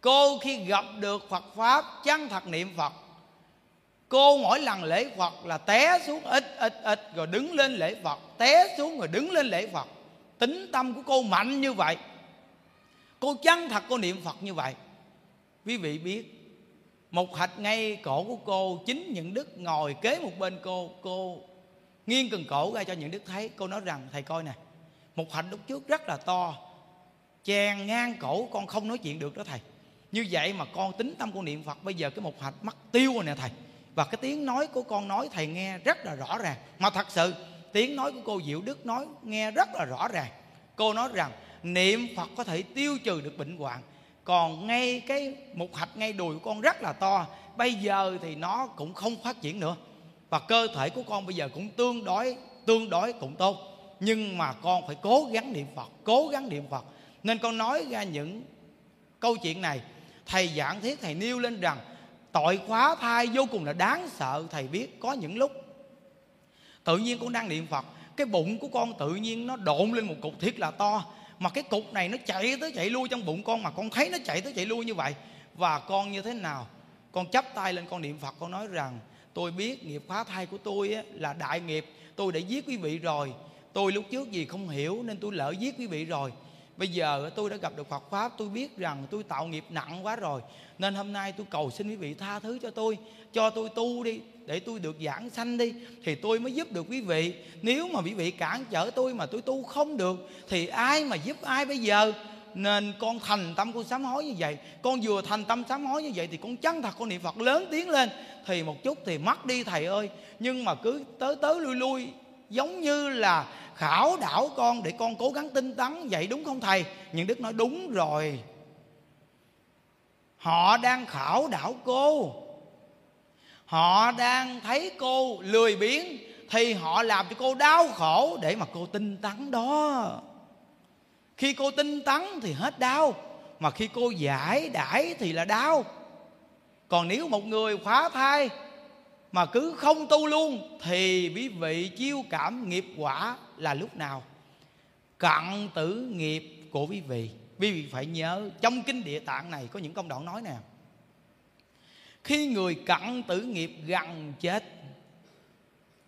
[SPEAKER 1] Cô khi gặp được phật pháp, chân thật niệm phật cô mỗi lần lễ phật là té xuống ít ít ít, rồi đứng lên lễ phật té xuống rồi đứng lên lễ phật tính tâm của cô mạnh như vậy. Cô chân thật, cô niệm phật như vậy. Quý vị biết, một hạch ngay cổ của cô, chính những đức ngồi kế một bên cô cô nghiêng cần cổ ra cho những đức thấy. Cô nói rằng, thầy coi nè, một hạch lúc trước rất là to, chèn ngang cổ, con không nói chuyện được đó thầy. Như vậy mà con tính tâm con niệm phật, bây giờ cái một hạch mất tiêu rồi nè thầy và cái tiếng nói của con nói thầy nghe rất là rõ ràng. Mà thật sự, tiếng nói của cô diệu đức nói nghe rất là rõ ràng. Cô nói rằng, niệm phật có thể tiêu trừ được bệnh hoạn. Còn ngay cái một hạch ngay đùi của con rất là to. Bây giờ thì nó cũng không phát triển nữa. Và cơ thể của con bây giờ cũng tương đối tương đối cũng tốt. Nhưng mà con phải cố gắng niệm phật, cố gắng niệm phật. Nên con nói ra những câu chuyện này. Thầy giảng thiết thầy nêu lên rằng tội khóa thai vô cùng là đáng sợ. Thầy biết có những lúc tự nhiên con đang niệm phật, cái bụng của con tự nhiên nó độn lên một cục thiết là to, mà cái cục này nó chạy tới chạy lui trong bụng con, mà con thấy nó chạy tới chạy lui như vậy. Và con như thế nào? Con chắp tay lên con niệm phật, con nói rằng, tôi biết nghiệp phá thai của tôi là đại nghiệp, tôi đã giết quý vị rồi. Tôi lúc trước gì không hiểu nên tôi lỡ giết quý vị rồi. Bây giờ tôi đã gặp được Phật pháp, tôi biết rằng tôi tạo nghiệp nặng quá rồi nên hôm nay tôi cầu xin quý vị tha thứ cho tôi cho tôi tu đi, để tôi được giảng sanh đi, thì tôi mới giúp được quý vị. Nếu mà quý vị cản trở tôi mà tôi tu không được, thì ai mà giúp ai bây giờ? Nên con thành tâm con sám hối như vậy, con vừa thành tâm sám hối như vậy thì con chân thật con niệm phật lớn tiếng lên, thì một chút thì mất đi, thầy ơi. Nhưng mà cứ tới tới lui lui, giống như là khảo đảo con để con cố gắng tinh tấn, vậy đúng không thầy? Những đức nói đúng rồi họ đang khảo đảo cô. Họ đang thấy cô lười biếng, thì họ làm cho cô đau khổ để mà cô tinh tấn đó. Khi cô tinh tấn thì hết đau, mà khi cô giải đãi thì là đau. Còn nếu một người khóa thai mà cứ không tu luôn, thì quý vị chiêu cảm nghiệp quả là lúc nào? Cận tử nghiệp của quý vị quý vị phải nhớ, trong kinh địa tạng này có những công đoạn nói nè. Khi người cận tử nghiệp gần chết,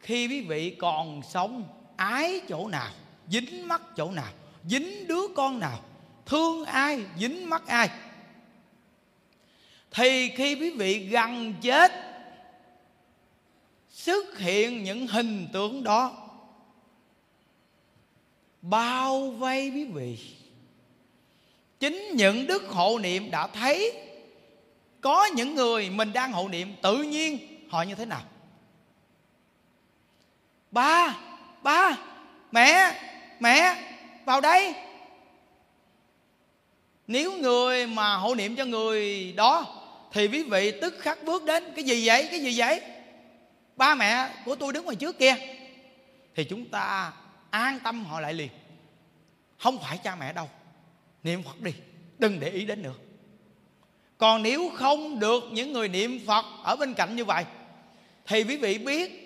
[SPEAKER 1] khi quý vị còn sống ái chỗ nào, dính mắt chỗ nào, dính đứa con nào, thương ai, dính mắt ai, thì khi quý vị gần chết, xuất hiện những hình tượng đó, bao vây quý vị chính những đức hộ niệm đã thấy có những người mình đang hộ niệm, tự nhiên họ như thế nào? Ba ba, mẹ mẹ, vào đây. Nếu người mà hộ niệm cho người đó, thì quý vị tức khắc bước đến. Cái gì vậy? Cái gì vậy? Ba mẹ của tôi đứng ngoài trước kia. Thì chúng ta an tâm họ lại liền. Không phải cha mẹ đâu niệm phật đi, đừng để ý đến nữa. Còn nếu không được những người niệm phật ở bên cạnh như vậy, thì quý vị biết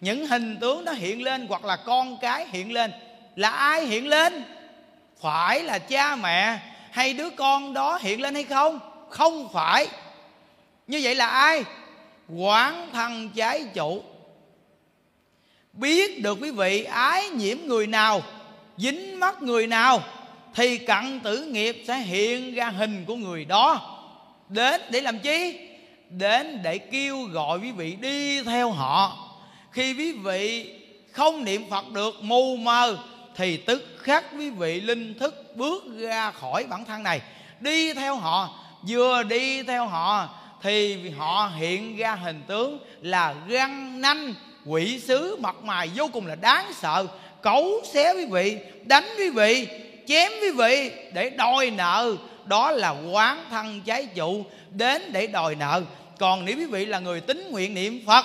[SPEAKER 1] những hình tướng nó hiện lên hoặc là con cái hiện lên, là ai hiện lên? Phải là cha mẹ hay đứa con đó hiện lên hay không? Không phải. Như vậy là ai? Quán thân trái chủ. Biết được quý vị ái nhiễm người nào, dính mắt người nào thì cận tử nghiệp sẽ hiện ra hình của người đó. Đến để làm chi? Đến để kêu gọi quý vị đi theo họ. Khi quý vị không niệm phật được, mù mờ, thì tức khắc quý vị linh thức bước ra khỏi bản thân này. Đi theo họ, vừa đi theo họ, thì họ hiện ra hình tướng là răng nanh, quỷ sứ, mặt mày vô cùng là đáng sợ. Cấu xé quý vị, đánh quý vị chém quý vị để đòi nợ. Đó là quán thân trái trụ đến để đòi nợ. Còn nếu quý vị là người tín nguyện niệm phật,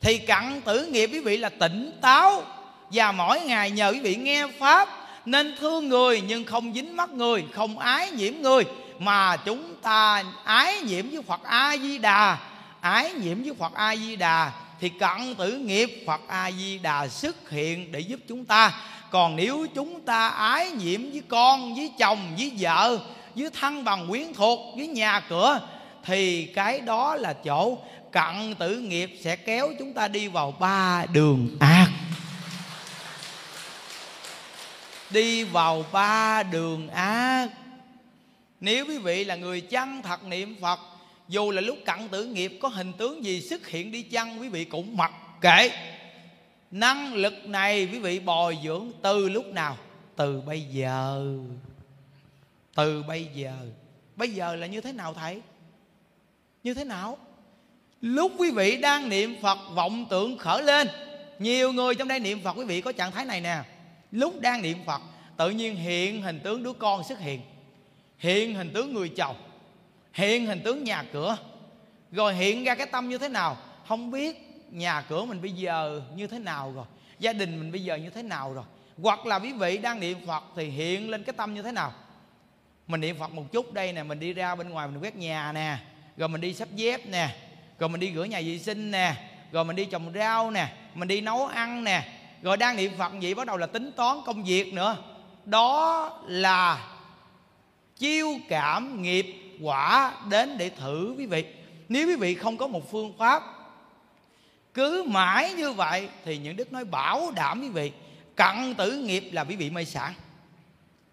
[SPEAKER 1] thì cặn tử nghiệp quý vị là tỉnh táo. Và mỗi ngày nhờ quý vị nghe pháp, nên thương người nhưng không dính mắt người, không ái nhiễm người. Mà chúng ta ái nhiễm với Phật A Di Đà ái nhiễm với Phật A Di Đà thì cận tử nghiệp Phật A Di Đà xuất hiện để giúp chúng ta còn nếu chúng ta ái nhiễm với con, với chồng, với vợ, với thân bằng quyến thuộc, với nhà cửa, thì cái đó là chỗ cận tử nghiệp sẽ kéo chúng ta đi vào ba đường ác. Đi vào ba đường ác. Nếu quý vị là người chân thật niệm phật, dù là lúc cận tử nghiệp có hình tướng gì xuất hiện đi chăng, quý vị cũng mặc kệ năng lực này, quý vị, bồi dưỡng từ lúc nào? Từ bây giờ. Từ bây giờ. Bây giờ là như thế nào thầy? Như thế nào? Lúc quý vị đang niệm phật, vọng tưởng khởi lên. Nhiều người trong đây niệm phật, quý vị, có trạng thái này nè. Lúc đang niệm phật, tự nhiên hiện hình tướng đứa con xuất hiện. Hiện hình tướng người chồng. Hiện hình tướng nhà cửa. Rồi hiện ra cái tâm như thế nào? Không biết nhà cửa mình bây giờ như thế nào rồi? Gia đình mình bây giờ như thế nào rồi? Hoặc là quý vị đang niệm phật thì hiện lên cái tâm như thế nào? Mình niệm phật một chút đây nè, mình đi ra bên ngoài mình quét nhà nè, rồi mình đi sắp dép nè, rồi mình đi rửa nhà vệ sinh nè, rồi mình đi trồng rau nè, mình đi nấu ăn nè. Rồi đang niệm phật vậy bắt đầu là tính toán công việc nữa. Đó là chiêu cảm nghiệp quả đến để thử quý vị. Nếu quý vị không có một phương pháp cứ mãi như vậy thì những đức nói bảo đảm quý vị, cận tử nghiệp là quý vị mê sản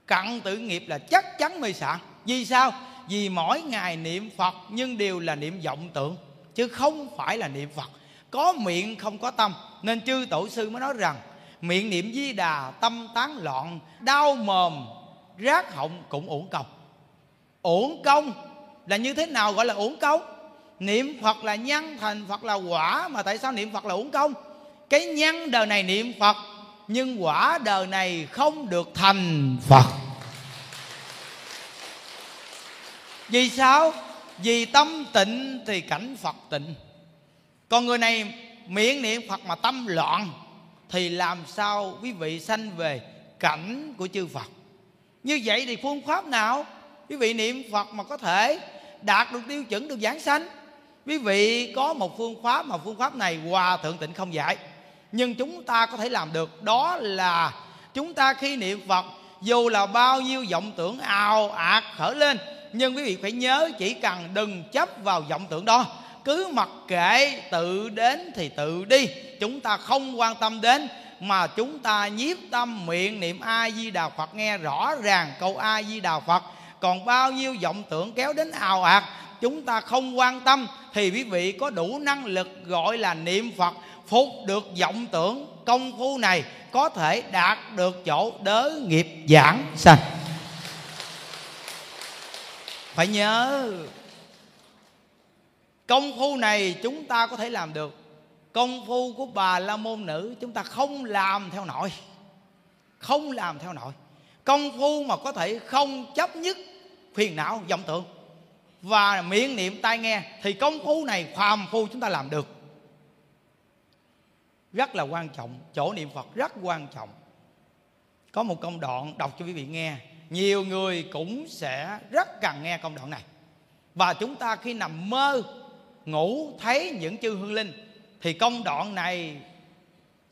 [SPEAKER 1] cận tử nghiệp là chắc chắn mê sản vì sao? Vì mỗi ngày niệm phật nhưng đều là niệm vọng tượng chứ không phải là niệm phật. Có miệng không có tâm, nên chư tổ sư mới nói rằng, miệng niệm di đà, tâm tán loạn, đau mồm, rác họng cũng uổng công. Uổng công là như thế nào gọi là uổng công? Niệm phật là nhân thành phật là quả, mà tại sao niệm phật là uổng công? Cái nhân đời này niệm phật, nhưng quả đời này không được thành phật. Vì sao? Vì tâm tịnh thì cảnh phật tịnh. Còn người này miệng niệm phật mà tâm loạn, thì làm sao quý vị sanh về cảnh của chư phật? Như vậy thì phương pháp nào quý vị niệm phật mà có thể đạt được tiêu chuẩn, được giảng sanh? Quý vị có một phương pháp mà phương pháp này hòa thượng tịnh không dạy nhưng chúng ta có thể làm được, đó là chúng ta khi niệm phật, dù là bao nhiêu vọng tưởng ào ạt khởi lên, nhưng quý vị phải nhớ chỉ cần đừng chấp vào vọng tưởng đó. Cứ mặc kệ, tự đến thì tự đi. Chúng ta không quan tâm đến, mà chúng ta nhiếp tâm miệng niệm a di đà phật, nghe rõ ràng câu a di đà phật. Còn bao nhiêu vọng tưởng kéo đến ào ạt, chúng ta không quan tâm thì quý vị có đủ năng lực gọi là niệm phật, phục được vọng tưởng, công phu này có thể đạt được chỗ đớ nghiệp giảng sanh. Phải nhớ, công phu này chúng ta có thể làm được. Công phu của bà la môn nữ chúng ta không làm theo nội. Không làm theo nội. Công phu mà có thể không chấp nhất phiền não, vọng tưởng và miệng niệm tai nghe, thì công phu này, phàm phu chúng ta làm được. Rất là quan trọng, chỗ niệm phật rất quan trọng. Có một công đoạn đọc cho quý vị nghe, nhiều người cũng sẽ rất cần nghe công đoạn này. Và chúng ta khi nằm mơ, ngủ thấy những chư hương linh, thì công đoạn này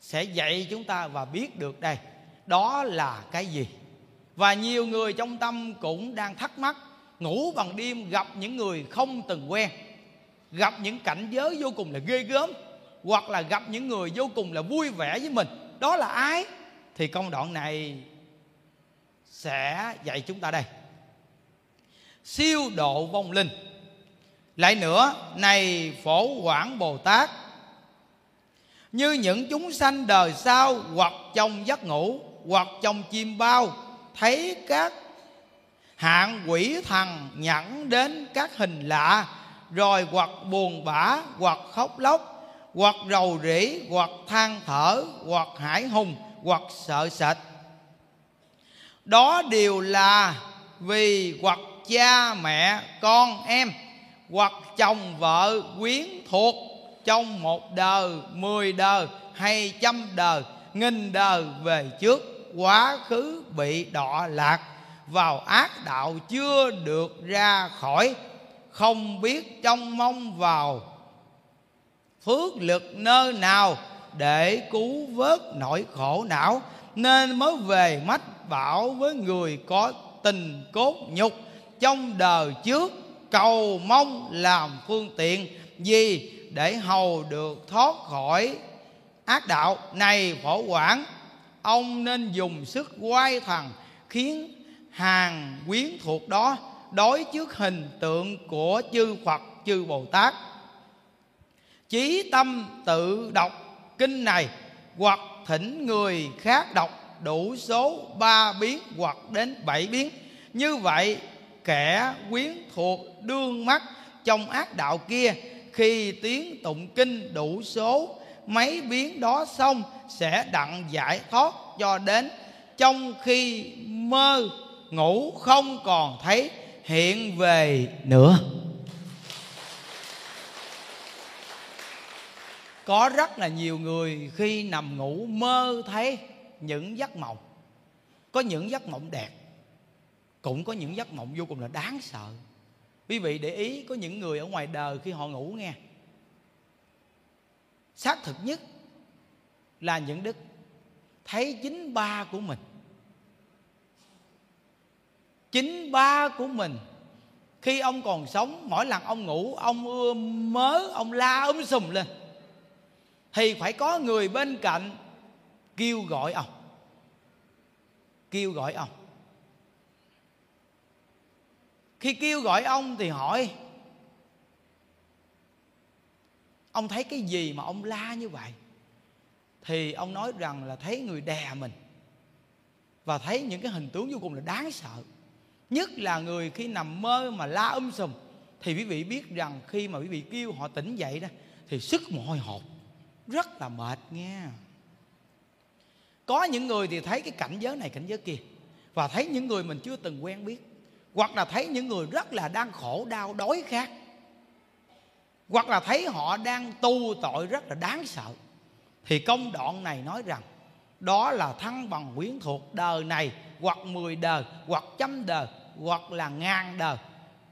[SPEAKER 1] sẽ dạy chúng ta và biết được đây, đó là cái gì. Và nhiều người trong tâm cũng đang thắc mắc ngủ bằng đêm gặp những người không từng quen. Gặp những cảnh giới vô cùng là ghê gớm, hoặc là gặp những người vô cùng là vui vẻ với mình. Đó là ái thì công đoạn này sẽ dạy chúng ta đây. Siêu độ vong linh. Lại nữa, này phổ quảng bồ tát, như những chúng sanh đời sau hoặc trong giấc ngủ hoặc trong chim bao, thấy các hạng quỷ thần nhẫn đến các hình lạ, rồi hoặc buồn bã, hoặc khóc lóc, hoặc rầu rĩ, hoặc than thở, hoặc hải hùng, hoặc sợ sệt. Đó đều là vì hoặc cha mẹ, con em, hoặc chồng vợ quyến thuộc trong một đời, mười đời hay trăm đời, nghìn đời về trước, quá khứ bị đọa lạc vào ác đạo chưa được ra khỏi, không biết trông mong vào phước lực nơi nào để cứu vớt nỗi khổ não, nên mới về mách bảo với người có tình cốt nhục trong đời trước, cầu mong làm phương tiện gì để hầu được thoát khỏi ác đạo này phổ quản ông nên dùng sức quay thần khiến hàng quyến thuộc đó đối trước hình tượng của chư Phật, chư Bồ Tát chí tâm tự đọc kinh này hoặc thỉnh người khác đọc đủ số ba biến hoặc đến bảy biến. Như vậy, kẻ quyến thuộc đương mắt trong ác đạo kia khi tiếng tụng kinh đủ số mấy biến đó xong sẽ đặng giải thoát cho đến trong khi mơ ngủ không còn thấy hiện về nữa. Có rất là nhiều người khi nằm ngủ mơ thấy những giấc mộng. Có những giấc mộng đẹp, cũng có những giấc mộng vô cùng là đáng sợ. Quý vị để ý, có những người ở ngoài đời khi họ ngủ nghe, xác thực nhất là những đức, thấy chính ba của mình chính ba của mình. Khi ông còn sống, mỗi lần ông ngủ, ông ưa mớ, ông la ấm um sùm lên. Thì phải có người bên cạnh kêu gọi ông. Kêu gọi ông. Khi kêu gọi ông thì hỏi, ông thấy cái gì mà ông la như vậy? Thì ông nói rằng là thấy người đè mình và thấy những cái hình tướng vô cùng là đáng sợ nhất là người khi nằm mơ mà la um sùm, thì quý vị biết rằng khi mà quý vị kêu họ tỉnh dậy đó, thì sức mồ hôi hột, rất là mệt nghe có những người thì thấy cái cảnh giới này, cảnh giới kia, và thấy những người mình chưa từng quen biết, hoặc là thấy những người rất là đang khổ, đau đói khát hoặc là thấy họ đang tu tội rất là đáng sợ, thì công đoạn này nói rằng đó là thăng bằng quyến thuộc đời này, hoặc mười đời, hoặc trăm đời hoặc là ngàn đời,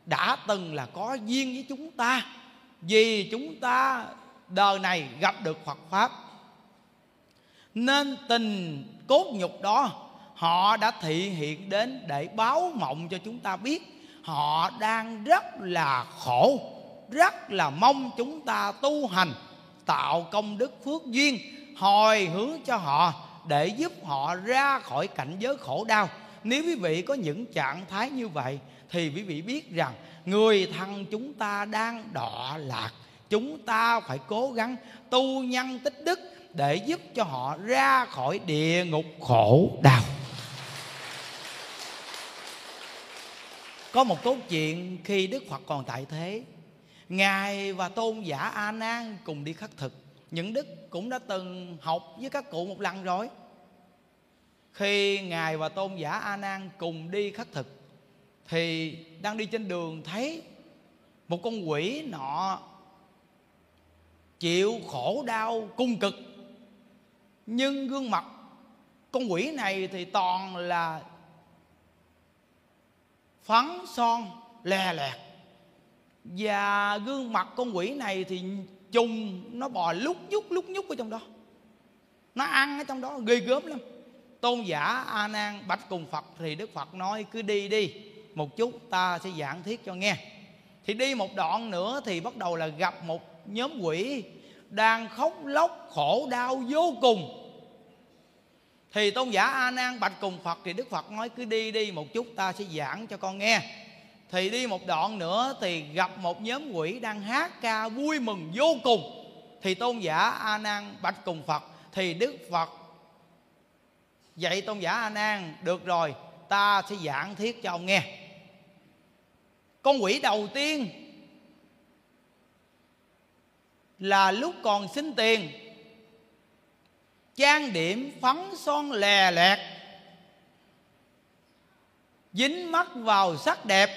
[SPEAKER 1] đã từng là có duyên với chúng ta, vì chúng ta đời này gặp được Phật pháp. Nên tình cốt nhục đó, họ đã thị hiện đến để báo mộng cho chúng ta biết. Họ đang rất là khổ, rất là mong chúng ta tu hành, tạo công đức phước duyên, hồi hướng cho họ để giúp họ ra khỏi cảnh giới khổ đau nếu quý vị có những trạng thái như vậy, thì quý vị biết rằng người thân chúng ta đang đọa lạc. Chúng ta phải cố gắng tu nhân tích đức để giúp cho họ ra khỏi địa ngục khổ đau. Có một câu chuyện khi đức phật còn tại thế. Ngài và tôn giả a nan cùng đi khắc thực. Những đức cũng đã từng học với các cụ một lần rồi khi ngài và tôn giả a nan cùng đi khất thực, thì đang đi trên đường thấy một con quỷ nọ chịu khổ đau cung cực. Nhưng gương mặt con quỷ này thì toàn là phấn son, lè lẹt và gương mặt con quỷ này thì trùng, nó bò lúc nhúc lúc nhúc ở trong đó. Nó ăn ở trong đó, ghê gớm lắm tôn giả a nan bạch cùng phật thì đức phật nói, cứ đi đi, một chút ta sẽ giảng thiết cho nghe. Thì đi một đoạn nữa thì bắt đầu là gặp một nhóm quỷ đang khóc lóc khổ đau vô cùng. Thì tôn giả a nan bạch cùng phật thì đức phật nói, cứ đi đi, một chút ta sẽ giảng cho con nghe. Thì đi một đoạn nữa thì gặp một nhóm quỷ đang hát ca vui mừng vô cùng. Thì tôn giả a nan bạch cùng phật thì đức phật vậy tôn giả a nan, được rồi, ta sẽ giảng thiết cho ông nghe. Con quỷ đầu tiên là lúc còn xin tiền, trang điểm phấn son lè lẹt, dính mắt vào sắc đẹp,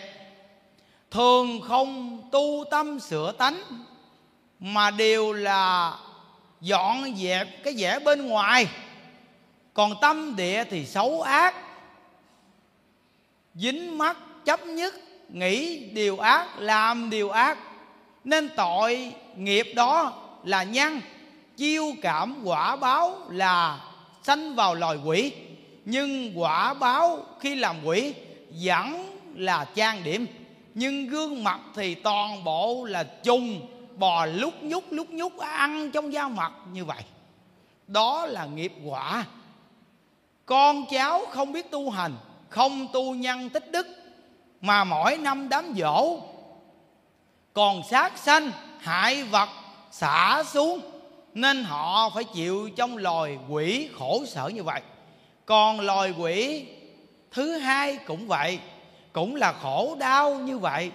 [SPEAKER 1] thường không tu tâm sửa tánh, mà đều là dọn dẹp cái vẻ bên ngoài còn tâm địa thì xấu ác, dính mắt chấp nhất, nghĩ điều ác, làm điều ác. Nên tội nghiệp đó là nhân chiêu cảm quả báo là sanh vào loài quỷ. Nhưng quả báo khi làm quỷ vẫn là trang điểm, nhưng gương mặt thì toàn bộ là chung bò lúc nhúc lúc nhúc, ăn trong da mặt như vậy. Đó là nghiệp quả con cháu không biết tu hành, không tu nhân tích đức, mà mỗi năm đám dỗ còn sát sanh, hại vật, xả xuống, nên họ phải chịu trong loài quỷ khổ sở như vậy. Còn loài quỷ, thứ hai cũng vậy, cũng là khổ đau như vậy.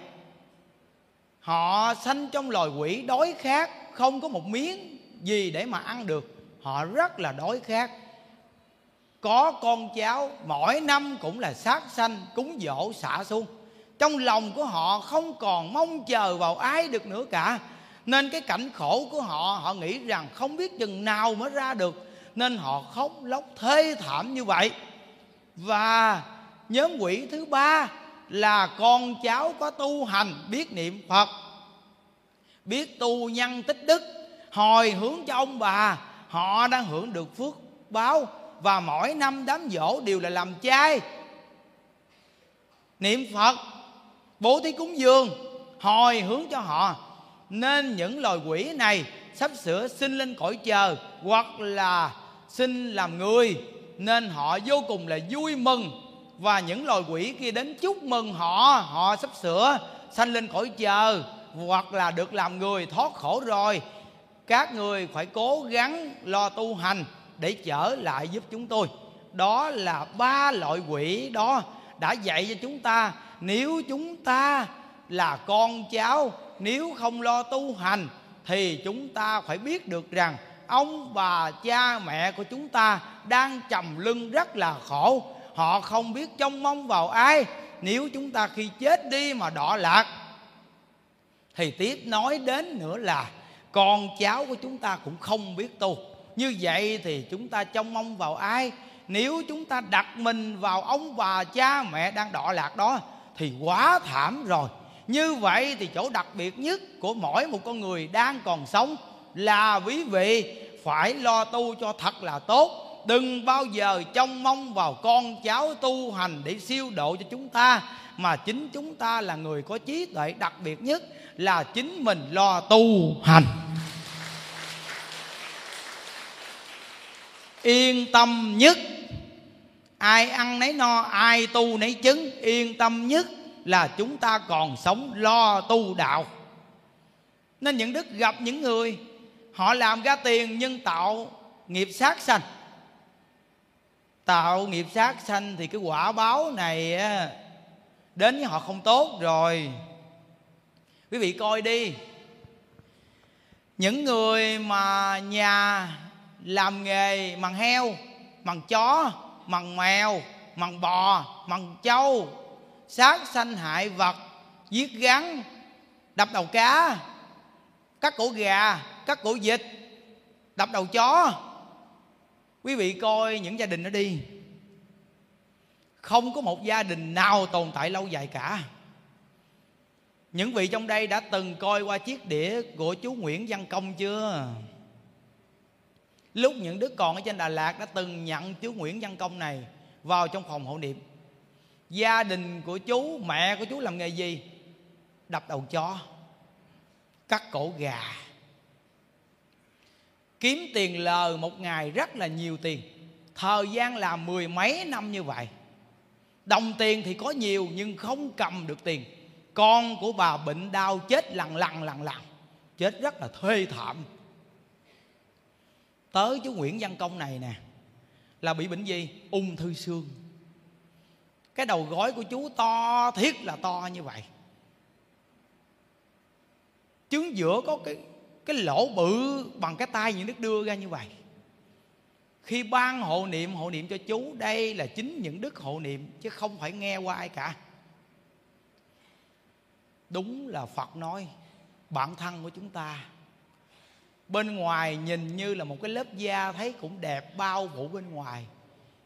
[SPEAKER 1] Họ sanh trong loài quỷ đói khát, không có một miếng gì để mà ăn được. Họ rất là đói khát có con cháu, mỗi năm cũng là sát sanh, cúng dỗ, xả xuống. Trong lòng của họ không còn mong chờ vào ai được nữa cả. Nên cái cảnh khổ của họ họ nghĩ rằng không biết chừng nào mới ra được. Nên họ khóc lóc thê thảm như vậy. Và nhóm quỷ thứ ba là con cháu có tu hành biết niệm phật, biết tu nhân tích đức, hồi hướng cho ông bà. Họ đang hưởng được phước báo và mỗi năm đám dỗ đều là làm chay niệm phật, bố thí cúng dường, hồi hướng cho họ. Nên những loài quỷ này sắp sửa sinh lên cõi chờ hoặc là sinh làm người. Nên họ vô cùng là vui mừng. Và những loài quỷ kia đến chúc mừng họ họ sắp sửa sanh lên cõi chờ hoặc là được làm người thoát khổ rồi. Các người phải cố gắng lo tu hành để trở lại giúp chúng tôi. Đó là ba loại quỷ đó đã dạy cho chúng ta. Nếu chúng ta là con cháu, nếu không lo tu hành, thì chúng ta phải biết được rằng ông bà cha mẹ của chúng ta đang trầm lưng rất là khổ. Họ không biết trông mong vào ai. Nếu chúng ta khi chết đi mà đọa lạc, thì tiếp nói đến nữa là con cháu của chúng ta cũng không biết tu như vậy thì chúng ta trông mong vào ai? Nếu chúng ta đặt mình vào ông bà cha mẹ đang đọa lạc đó, thì quá thảm rồi. Như vậy thì chỗ đặc biệt nhất của mỗi một con người đang còn sống là quý vị phải lo tu cho thật là tốt. Đừng bao giờ trông mong vào con cháu tu hành để siêu độ cho chúng ta, mà chính chúng ta là người có trí tuệ đặc biệt nhất là chính mình lo tu hành. Yên tâm nhất. Ai ăn nấy no, ai tu nấy chứng. Yên tâm nhất là chúng ta còn sống lo tu đạo. Nên những đức gặp những người, họ làm ra tiền nhưng tạo nghiệp sát sanh. Tạo nghiệp sát sanh thì cái quả báo này đến với họ không tốt rồi. Quý vị coi đi. Những người mà nhà làm nghề mằng heo mằng chó mằng mèo mằng bò mằng trâu. Sát sanh hại vật, giết gắn, đập đầu cá, cắt cổ gà, cắt cổ vịt, đập đầu chó. Quý vị coi những gia đình đó đi. Không có một gia đình nào tồn tại lâu dài cả. Những vị trong đây đã từng coi qua chiếc đĩa của chú Nguyễn Văn Công chưa? Lúc những đứa còn ở trên Đà Lạt đã từng nhận chú Nguyễn Văn Công này vào trong phòng hộ niệm. Gia đình của chú, mẹ của chú làm nghề gì? Đập đầu chó, cắt cổ gà, kiếm tiền lời một ngày rất là nhiều tiền. Thời gian là mười mấy năm như vậy. Đồng tiền thì có nhiều nhưng không cầm được tiền con của bà bệnh đau chết lằn lằn lằn lằn chết rất là thê thảm tới chú nguyễn văn công này nè, là bị bệnh gì? Ung thư xương. Cái đầu gối của chú to thiết là to như vậy. Trứng giữa có cái cái lỗ bự bằng cái tay những đức đưa ra như vậy. Khi ban hộ niệm hộ niệm cho chú, đây là chính những đức hộ niệm, chứ không phải nghe qua ai cả. Đúng là phật nói bản thân của chúng ta bên ngoài nhìn như là một cái lớp da thấy cũng đẹp, bao phủ bên ngoài.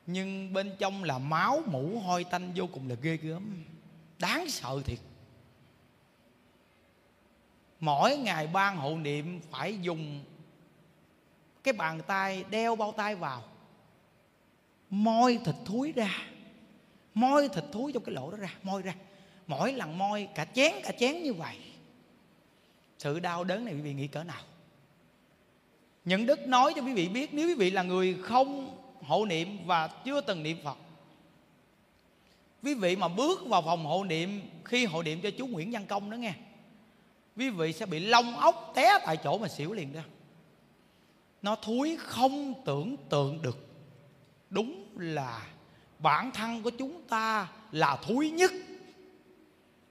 [SPEAKER 1] Nhưng bên trong là máu mũ hôi tanh vô cùng là ghê gớm, đáng sợ thiệt. Mỗi ngày ban hộ niệm phải dùng cái bàn tay đeo bao tay vào môi thịt thúi ra môi thịt thúi trong cái lỗ đó ra môi ra. Mỗi lần môi cả chén cả chén như vậy. Sự đau đớn này quý vị nghĩ cỡ nào? Những đức nói cho quý vị biết nếu quý vị là người không hộ niệm và chưa từng niệm phật, quý vị mà bước vào phòng hộ niệm khi hộ niệm cho chú nguyễn văn công đó nghe, quý vị sẽ bị lông ốc té tại chỗ mà xỉu liền đó. Nó thúi không tưởng tượng được. Đúng là bản thân của chúng ta là thúi nhất.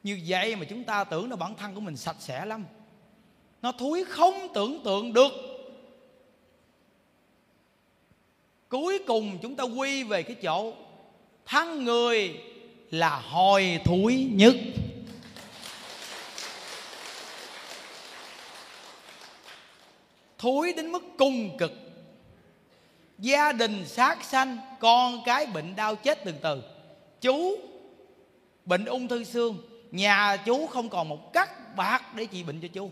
[SPEAKER 1] Như vậy mà chúng ta tưởng là bản thân của mình sạch sẽ lắm. Nó thúi không tưởng tượng được. Cuối cùng chúng ta quy về cái chỗ thân người là hồi thúi nhất. Thúi đến mức cung cực. Gia đình sát sanh, con cái bệnh đau chết từ từ. Chú bệnh ung thư xương, nhà chú không còn một cắt bạc để trị bệnh cho chú.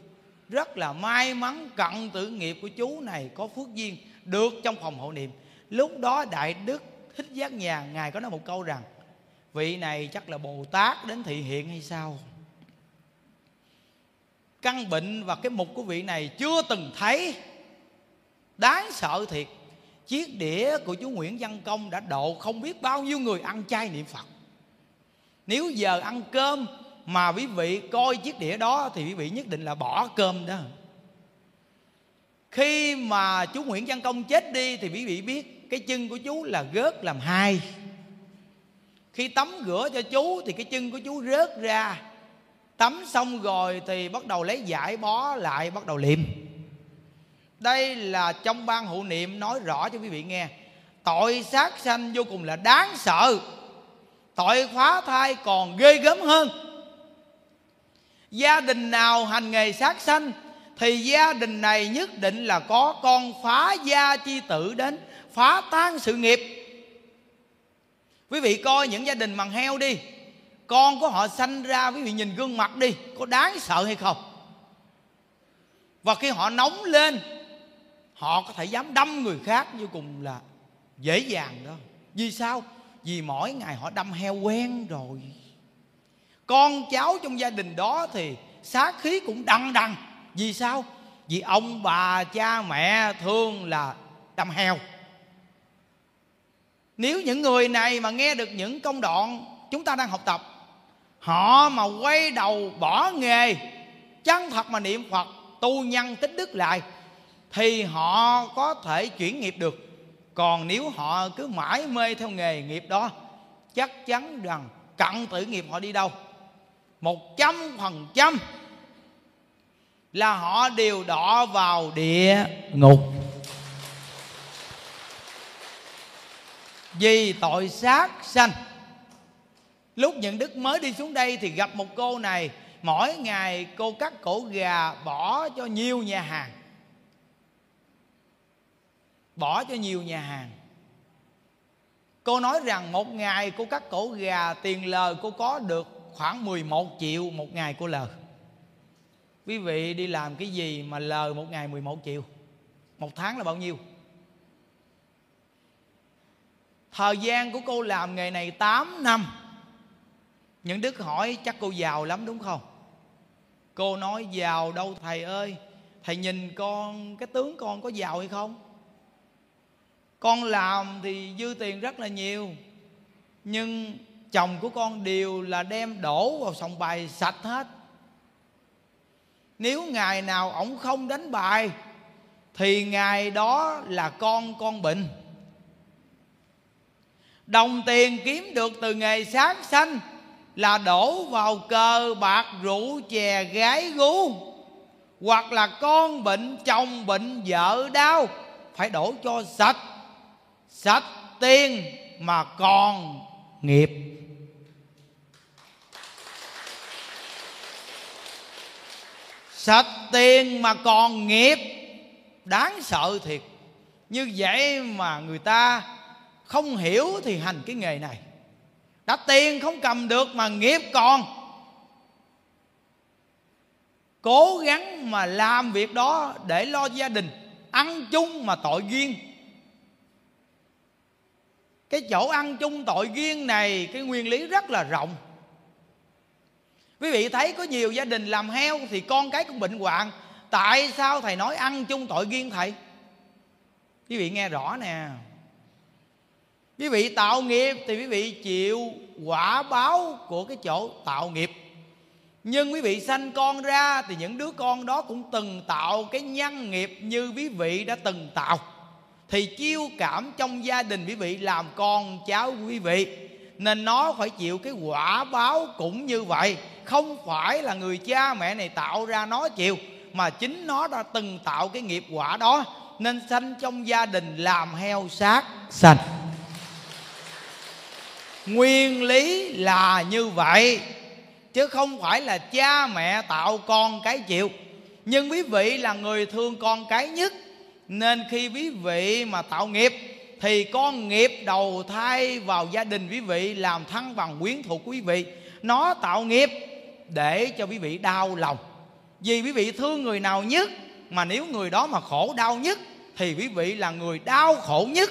[SPEAKER 1] Rất là may mắn, cận tử nghiệp của chú này có phước duyên được trong phòng hộ niệm lúc đó đại đức thích giác nhà, ngài có nói một câu rằng, vị này chắc là bồ tát đến thị hiện hay sao? Căn bệnh và cái mục của vị này chưa từng thấy. Đáng sợ thiệt. Chiếc đĩa của chú nguyễn văn công đã độ không biết bao nhiêu người ăn chay niệm phật. Nếu giờ ăn cơm mà quý vị coi chiếc đĩa đó thì quý vị nhất định là bỏ cơm đó. Khi mà chú Nguyễn Văn Công chết đi thì quý vị biết cái chân của chú là gớt làm hai. Khi tắm rửa cho chú thì cái chân của chú rớt ra. Tắm xong rồi thì bắt đầu lấy giải bó lại, bắt đầu liệm. Đây là trong ban hộ niệm nói rõ cho quý vị nghe. Tội sát sanh vô cùng là đáng sợ. Tội phá thai còn ghê gớm hơn. Gia đình nào hành nghề sát sanh thì gia đình này nhất định là có con phá gia chi tử đến phá tan sự nghiệp. Quý vị coi những gia đình bằng heo đi. Con của họ sanh ra, quý vị nhìn gương mặt đi, có đáng sợ hay không? Và khi họ nóng lên, họ có thể dám đâm người khác vô cùng là dễ dàng đó. Vì sao? Vì mỗi ngày họ đâm heo quen rồi. Con cháu trong gia đình đó thì sát khí cũng đằng đằng. Vì sao? Vì ông bà, cha mẹ thương là đâm heo nếu những người này mà nghe được những công đoạn chúng ta đang học tập, họ mà quay đầu bỏ nghề, chân thật mà niệm phật, tu nhân tích đức lại, thì họ có thể chuyển nghiệp được. Còn nếu họ cứ mãi mê theo nghề nghiệp đó, chắc chắn rằng cận tử nghiệp họ đi đâu. Một trăm phần trăm là họ đều đọ vào địa ngục. Vì tội sát sanh. Lúc những đức mới đi xuống đây thì gặp một cô này, mỗi ngày cô cắt cổ gà bỏ cho nhiều nhà hàng. Bỏ cho nhiều nhà hàng. Cô nói rằng một ngày cô cắt cổ gà, tiền lời cô có được khoảng 11 triệu một ngày cô lời. Quý vị đi làm cái gì mà lời một ngày 11 triệu? Một tháng là bao nhiêu? Thời gian của cô làm nghề này 8 năm. Những đức hỏi chắc cô giàu lắm đúng không? Cô nói, giàu đâu, thầy ơi. Thầy nhìn con, cái tướng con có giàu hay không? Con làm thì dư tiền rất là nhiều, nhưng chồng của con đều là đem đổ vào sòng bài sạch hết. Nếu ngày nào ổng không đánh bài, thì ngày đó là con con bệnh đồng tiền kiếm được từ nghề sát sanh là đổ vào cờ bạc rượu chè gái gú. Hoặc là con bệnh, chồng bệnh, vợ đau, phải đổ cho sạch. Sạch tiền mà còn nghiệp. Sạch tiền mà còn nghiệp. Đáng sợ thiệt. Như vậy mà người ta không hiểu thì hành cái nghề này. Đã tiền không cầm được mà nghiệp còn. Cố gắng mà làm việc đó để lo gia đình, ăn chung mà tội duyên. Cái chỗ ăn chung tội duyên này, cái nguyên lý rất là rộng. Quý vị thấy có nhiều gia đình làm heo thì con cái cũng bệnh hoạn. Tại sao thầy nói ăn chung tội duyên thầy? Quý vị nghe rõ nè quý vị tạo nghiệp thì quý vị chịu quả báo của cái chỗ tạo nghiệp. Nhưng quý vị sanh con ra thì những đứa con đó cũng từng tạo cái nhân nghiệp như quý vị đã từng tạo. Thì chiêu cảm trong gia đình quý vị làm con cháu quý vị, nên nó phải chịu cái quả báo cũng như vậy. Không phải là người cha mẹ này tạo ra nó chịu, mà chính nó đã từng tạo cái nghiệp quả đó, nên sanh trong gia đình làm heo sát sanh nguyên lý là như vậy, chứ không phải là cha mẹ tạo con cái chịu. Nhưng quý vị là người thương con cái nhất, nên khi quý vị mà tạo nghiệp, thì con nghiệp đầu thai vào gia đình quý vị làm thân bằng quyến thuộc quý vị. Nó tạo nghiệp để cho quý vị đau lòng. Vì quý vị thương người nào nhất, mà nếu người đó mà khổ đau nhất, thì quý vị là người đau khổ nhất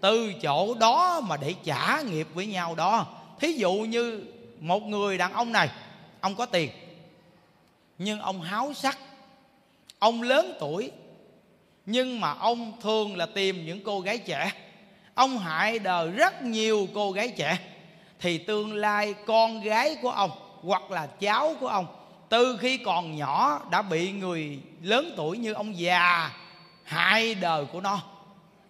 [SPEAKER 1] từ chỗ đó mà để trả nghiệp với nhau đó. Thí dụ như một người đàn ông này, ông có tiền, nhưng ông háo sắc, ông lớn tuổi, nhưng mà ông thường là tìm những cô gái trẻ. Ông hại đời rất nhiều cô gái trẻ. Thì tương lai con gái của ông hoặc là cháu của ông, từ khi còn nhỏ đã bị người lớn tuổi như ông già hại đời của nó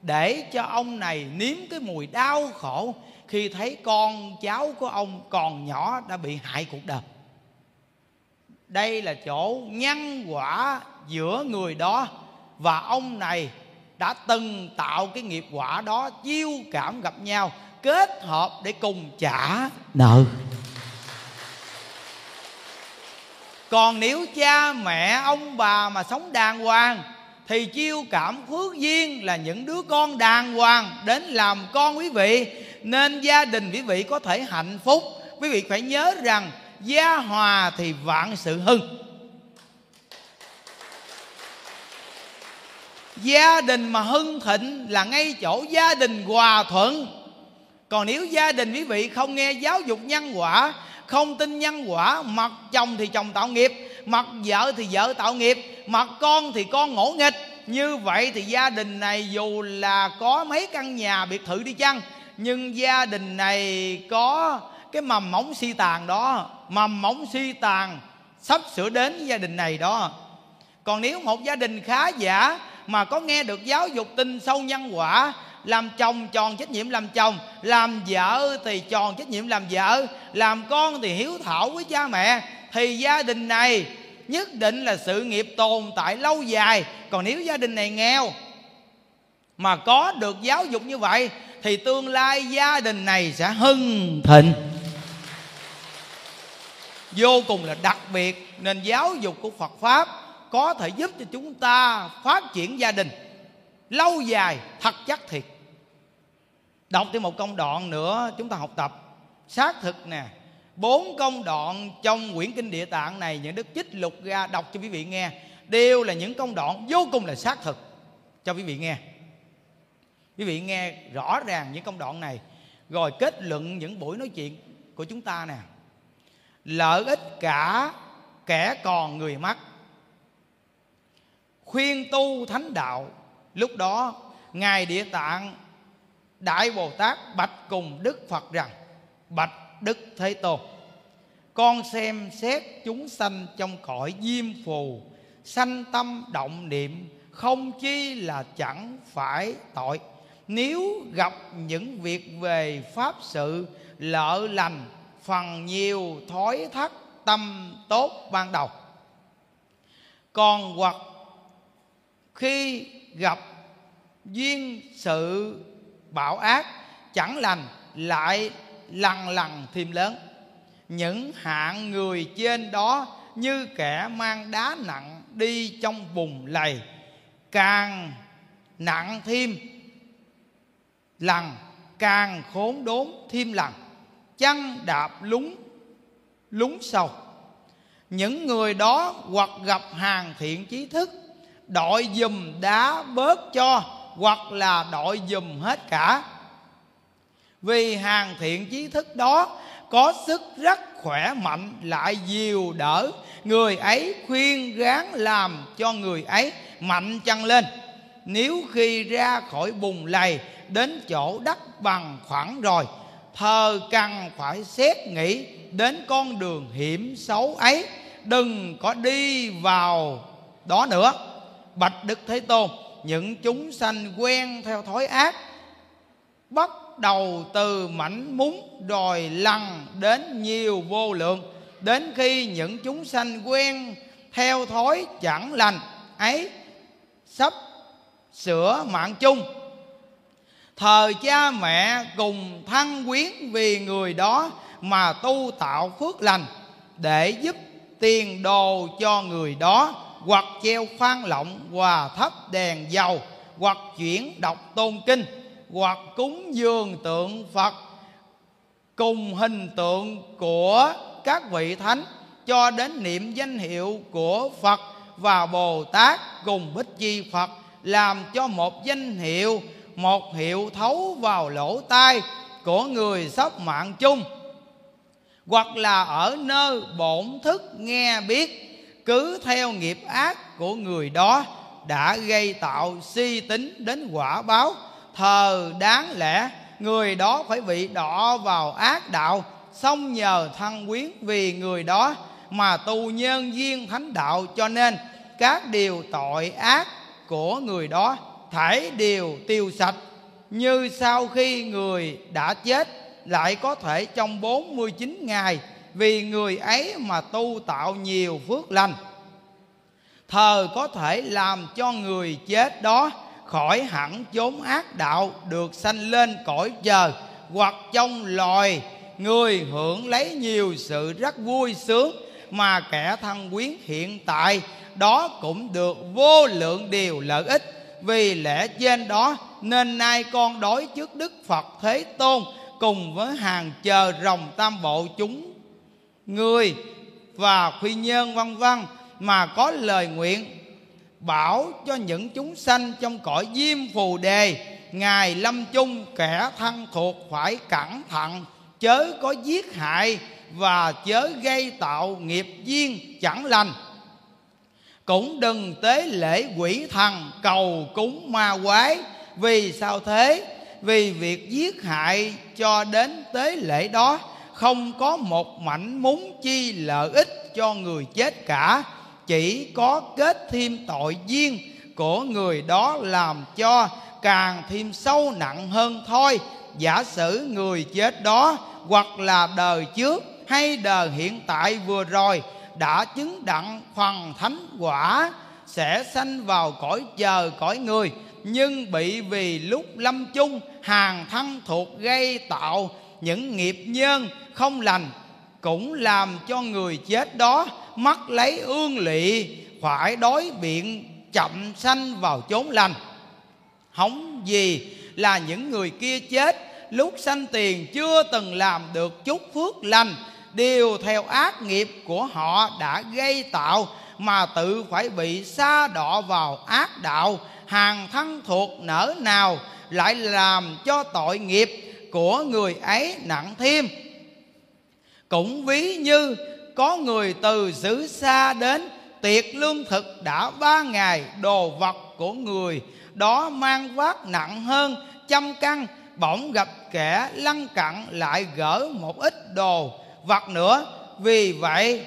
[SPEAKER 1] để cho ông này nếm cái mùi đau khổ khi thấy con cháu của ông còn nhỏ đã bị hại cuộc đời. Đây là chỗ nhân quả giữa người đó và ông này đã từng tạo cái nghiệp quả đó chiêu cảm gặp nhau, kết hợp để cùng trả nợ. Còn nếu cha mẹ ông bà mà sống đàng hoàng thì chiêu cảm phước duyên là những đứa con đàng hoàng đến làm con quý vị. Nên gia đình quý vị có thể hạnh phúc. Quý vị phải nhớ rằng gia hòa thì vạn sự hưng gia đình mà hưng thịnh là ngay chỗ gia đình hòa thuận. Còn nếu gia đình quý vị không nghe giáo dục nhân quả, không tin nhân quả, mặc chồng thì chồng tạo nghiệp mặt vợ thì vợ tạo nghiệp mặt con thì con ngỗ nghịch. Như vậy thì gia đình này dù là có mấy căn nhà biệt thự đi chăng, nhưng gia đình này có cái mầm móng si tàn đó. Mầm móng si tàn sắp sửa đến gia đình này đó. Còn nếu một gia đình khá giả mà có nghe được giáo dục tin sâu nhân quả, làm chồng tròn trách nhiệm làm chồng, làm vợ thì tròn trách nhiệm làm vợ, làm con thì hiếu thảo với cha mẹ, thì gia đình này nhất định là sự nghiệp tồn tại lâu dài. Còn nếu gia đình này nghèo mà có được giáo dục như vậy, thì tương lai gia đình này sẽ hưng thịnh. Vô cùng là đặc biệt nên giáo dục của phật pháp có thể giúp cho chúng ta phát triển gia đình lâu dài, thật chắc thiệt. Đọc thêm một công đoạn nữa, chúng ta học tập. Xác thực nè bốn công đoạn trong quyển kinh địa tạng này những đức chích lục ra đọc cho quý vị nghe, đều là những công đoạn vô cùng là xác thực cho quý vị nghe. Quý vị nghe rõ ràng những công đoạn này, rồi kết luận những buổi nói chuyện của chúng ta nè. Lợi ích cả kẻ còn người mất khuyên tu thánh đạo. Lúc đó, ngài địa tạng đại bồ tát bạch cùng đức phật rằng, bạch đức thế tôn. Con xem xét chúng sanh trong cõi diêm phù, sanh tâm động niệm, không chi là chẳng phải tội. Nếu gặp những việc về pháp sự, lợ lành, phần nhiều thói thắt tâm tốt ban đầu. Còn hoặc khi gặp duyên sự bạo ác, chẳng lành lại lần lần thêm lớn. Những hạng người trên đó như kẻ mang đá nặng đi trong bùn lầy, càng nặng thêm lần càng khốn đốn thêm lần chân đạp lúng lúng sâu những người đó hoặc gặp hàng thiện trí thức, đội dùm đá bớt cho, hoặc là đội dùm hết cả vì hàng thiện trí thức đó, có sức rất khỏe mạnh lại dìu đỡ. Người ấy khuyên ráng làm cho người ấy mạnh chăng lên. Nếu khi ra khỏi bùn lầy, đến chỗ đất bằng khoảng rồi, thờ cần phải xét nghĩ đến con đường hiểm xấu ấy, đừng có đi vào đó nữa. Bạch đức thế tôn, những chúng sanh quen theo thói ác, bất bắt đầu từ mảnh múng đòi lằn đến nhiều vô lượng. Đến khi những chúng sanh quen theo thói chẳng lành ấy, sắp sửa mạng chung. Thời cha mẹ cùng thăng quyến vì người đó mà tu tạo phước lành để giúp tiền đồ cho người đó, hoặc treo khoan lọng hòa thắp đèn dầu, hoặc chuyển đọc tôn kinh hoặc cúng dường tượng phật, cùng hình tượng của các vị thánh cho đến niệm danh hiệu của phật và bồ tát cùng bích chi phật, làm cho một danh hiệu, một hiệu thấu vào lỗ tai của người sắp mạng chung. Hoặc là ở nơi bổn thức nghe biết, cứ theo nghiệp ác của người đó đã gây tạo si tính đến quả báo thờ đáng lẽ, người đó phải bị đọ vào ác đạo, xong nhờ thăng quyến vì người đó mà tu nhân duyên thánh đạo, cho nên các điều tội ác của người đó thải đều tiêu sạch. Như sau khi người đã chết, lại có thể trong 49 ngày vì người ấy mà tu tạo nhiều phước lành. Thờ có thể làm cho người chết đó khỏi hẳn chốn ác đạo được sanh lên cõi trời, hoặc trong loài. Người hưởng lấy nhiều sự rất vui sướng mà kẻ thân quyến hiện tại, đó cũng được vô lượng điều lợi ích. Vì lẽ trên đó, nên nay con đối trước đức phật thế tôn cùng với hàng chờ rồng tam bộ chúng người và phi nhân vân vân mà có lời nguyện bảo cho những chúng sanh trong cõi diêm phù đề, ngài lâm chung kẻ thân thuộc phải cẩn thận, chớ có giết hại và chớ gây tạo nghiệp duyên chẳng lành. Cũng đừng tế lễ quỷ thần cầu cúng ma quái, vì sao thế? Vì việc giết hại cho đến tế lễ đó, không có một mảnh múng chi lợi ích cho người chết cả chỉ có kết thêm tội duyên của người đó làm cho càng thêm sâu nặng hơn thôi. Giả sử người chết đó hoặc là đời trước hay đời hiện tại vừa rồi đã chứng đặng phần thánh quả sẽ sanh vào cõi chờ cõi người, nhưng bị vì lúc lâm chung hàng thân thuộc gây tạo những nghiệp nhân không lành cũng làm cho người chết đó mắt lấy ương lị, phải đối biện chậm sanh vào chốn lành. Hỏng gì là những người kia chết, lúc sanh tiền chưa từng làm được chút phước lành, đều theo ác nghiệp của họ đã gây tạo, mà tự phải bị xa đọ vào ác đạo, hàng thân thuộc nở nào lại làm cho tội nghiệp của người ấy nặng thêm. Cũng ví như có người từ xứ xa đến, tiệc lương thực đã ba ngày, đồ vật của người đó mang vác nặng hơn trăm căn bỗng gặp kẻ lăn cặn lại gỡ một ít đồ. Vật nữa, vì vậy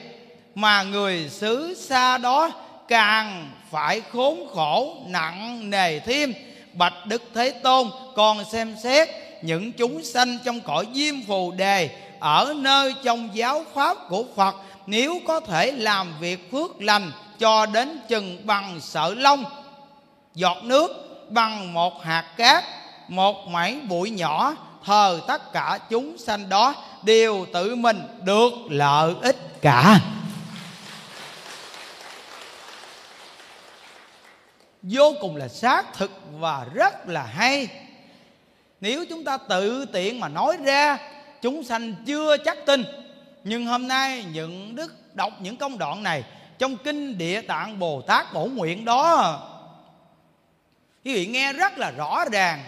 [SPEAKER 1] mà người xứ xa đó càng phải khốn khổ nặng nề thêm. Bạch đức thế tôn còn xem xét, những chúng sanh trong cõi diêm phù đề ở nơi trong giáo pháp của phật, nếu có thể làm việc phước lành cho đến chừng bằng sợ lông, giọt nước, bằng một hạt cát, một mảy bụi nhỏ, thờ tất cả chúng sanh đó, đều tự mình được lợi ích cả. Vô cùng là xác thực và rất là hay. Nếu chúng ta tự tiện mà nói ra chúng sanh chưa chắc tin. Nhưng hôm nay những đức đọc những công đoạn này trong kinh địa tạng bồ tát bổ nguyện đó, quý vị nghe rất là rõ ràng.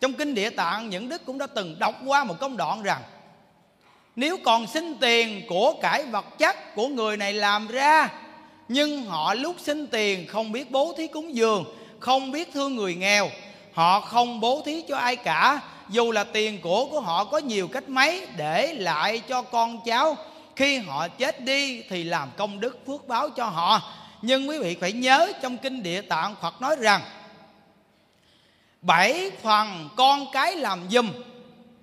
[SPEAKER 1] Trong kinh địa tạng, những đức cũng đã từng đọc qua một công đoạn rằng, nếu còn xin tiền của cải vật chất của người này làm ra, nhưng họ lúc xin tiền không biết bố thí cúng dường, không biết thương người nghèo, họ không bố thí cho ai cả dù là tiền của của họ có nhiều cách mấy để lại cho con cháu, khi họ chết đi thì làm công đức phước báo cho họ. Nhưng quý vị phải nhớ trong kinh địa tạng Phật nói rằng, bảy phần con cái làm dùm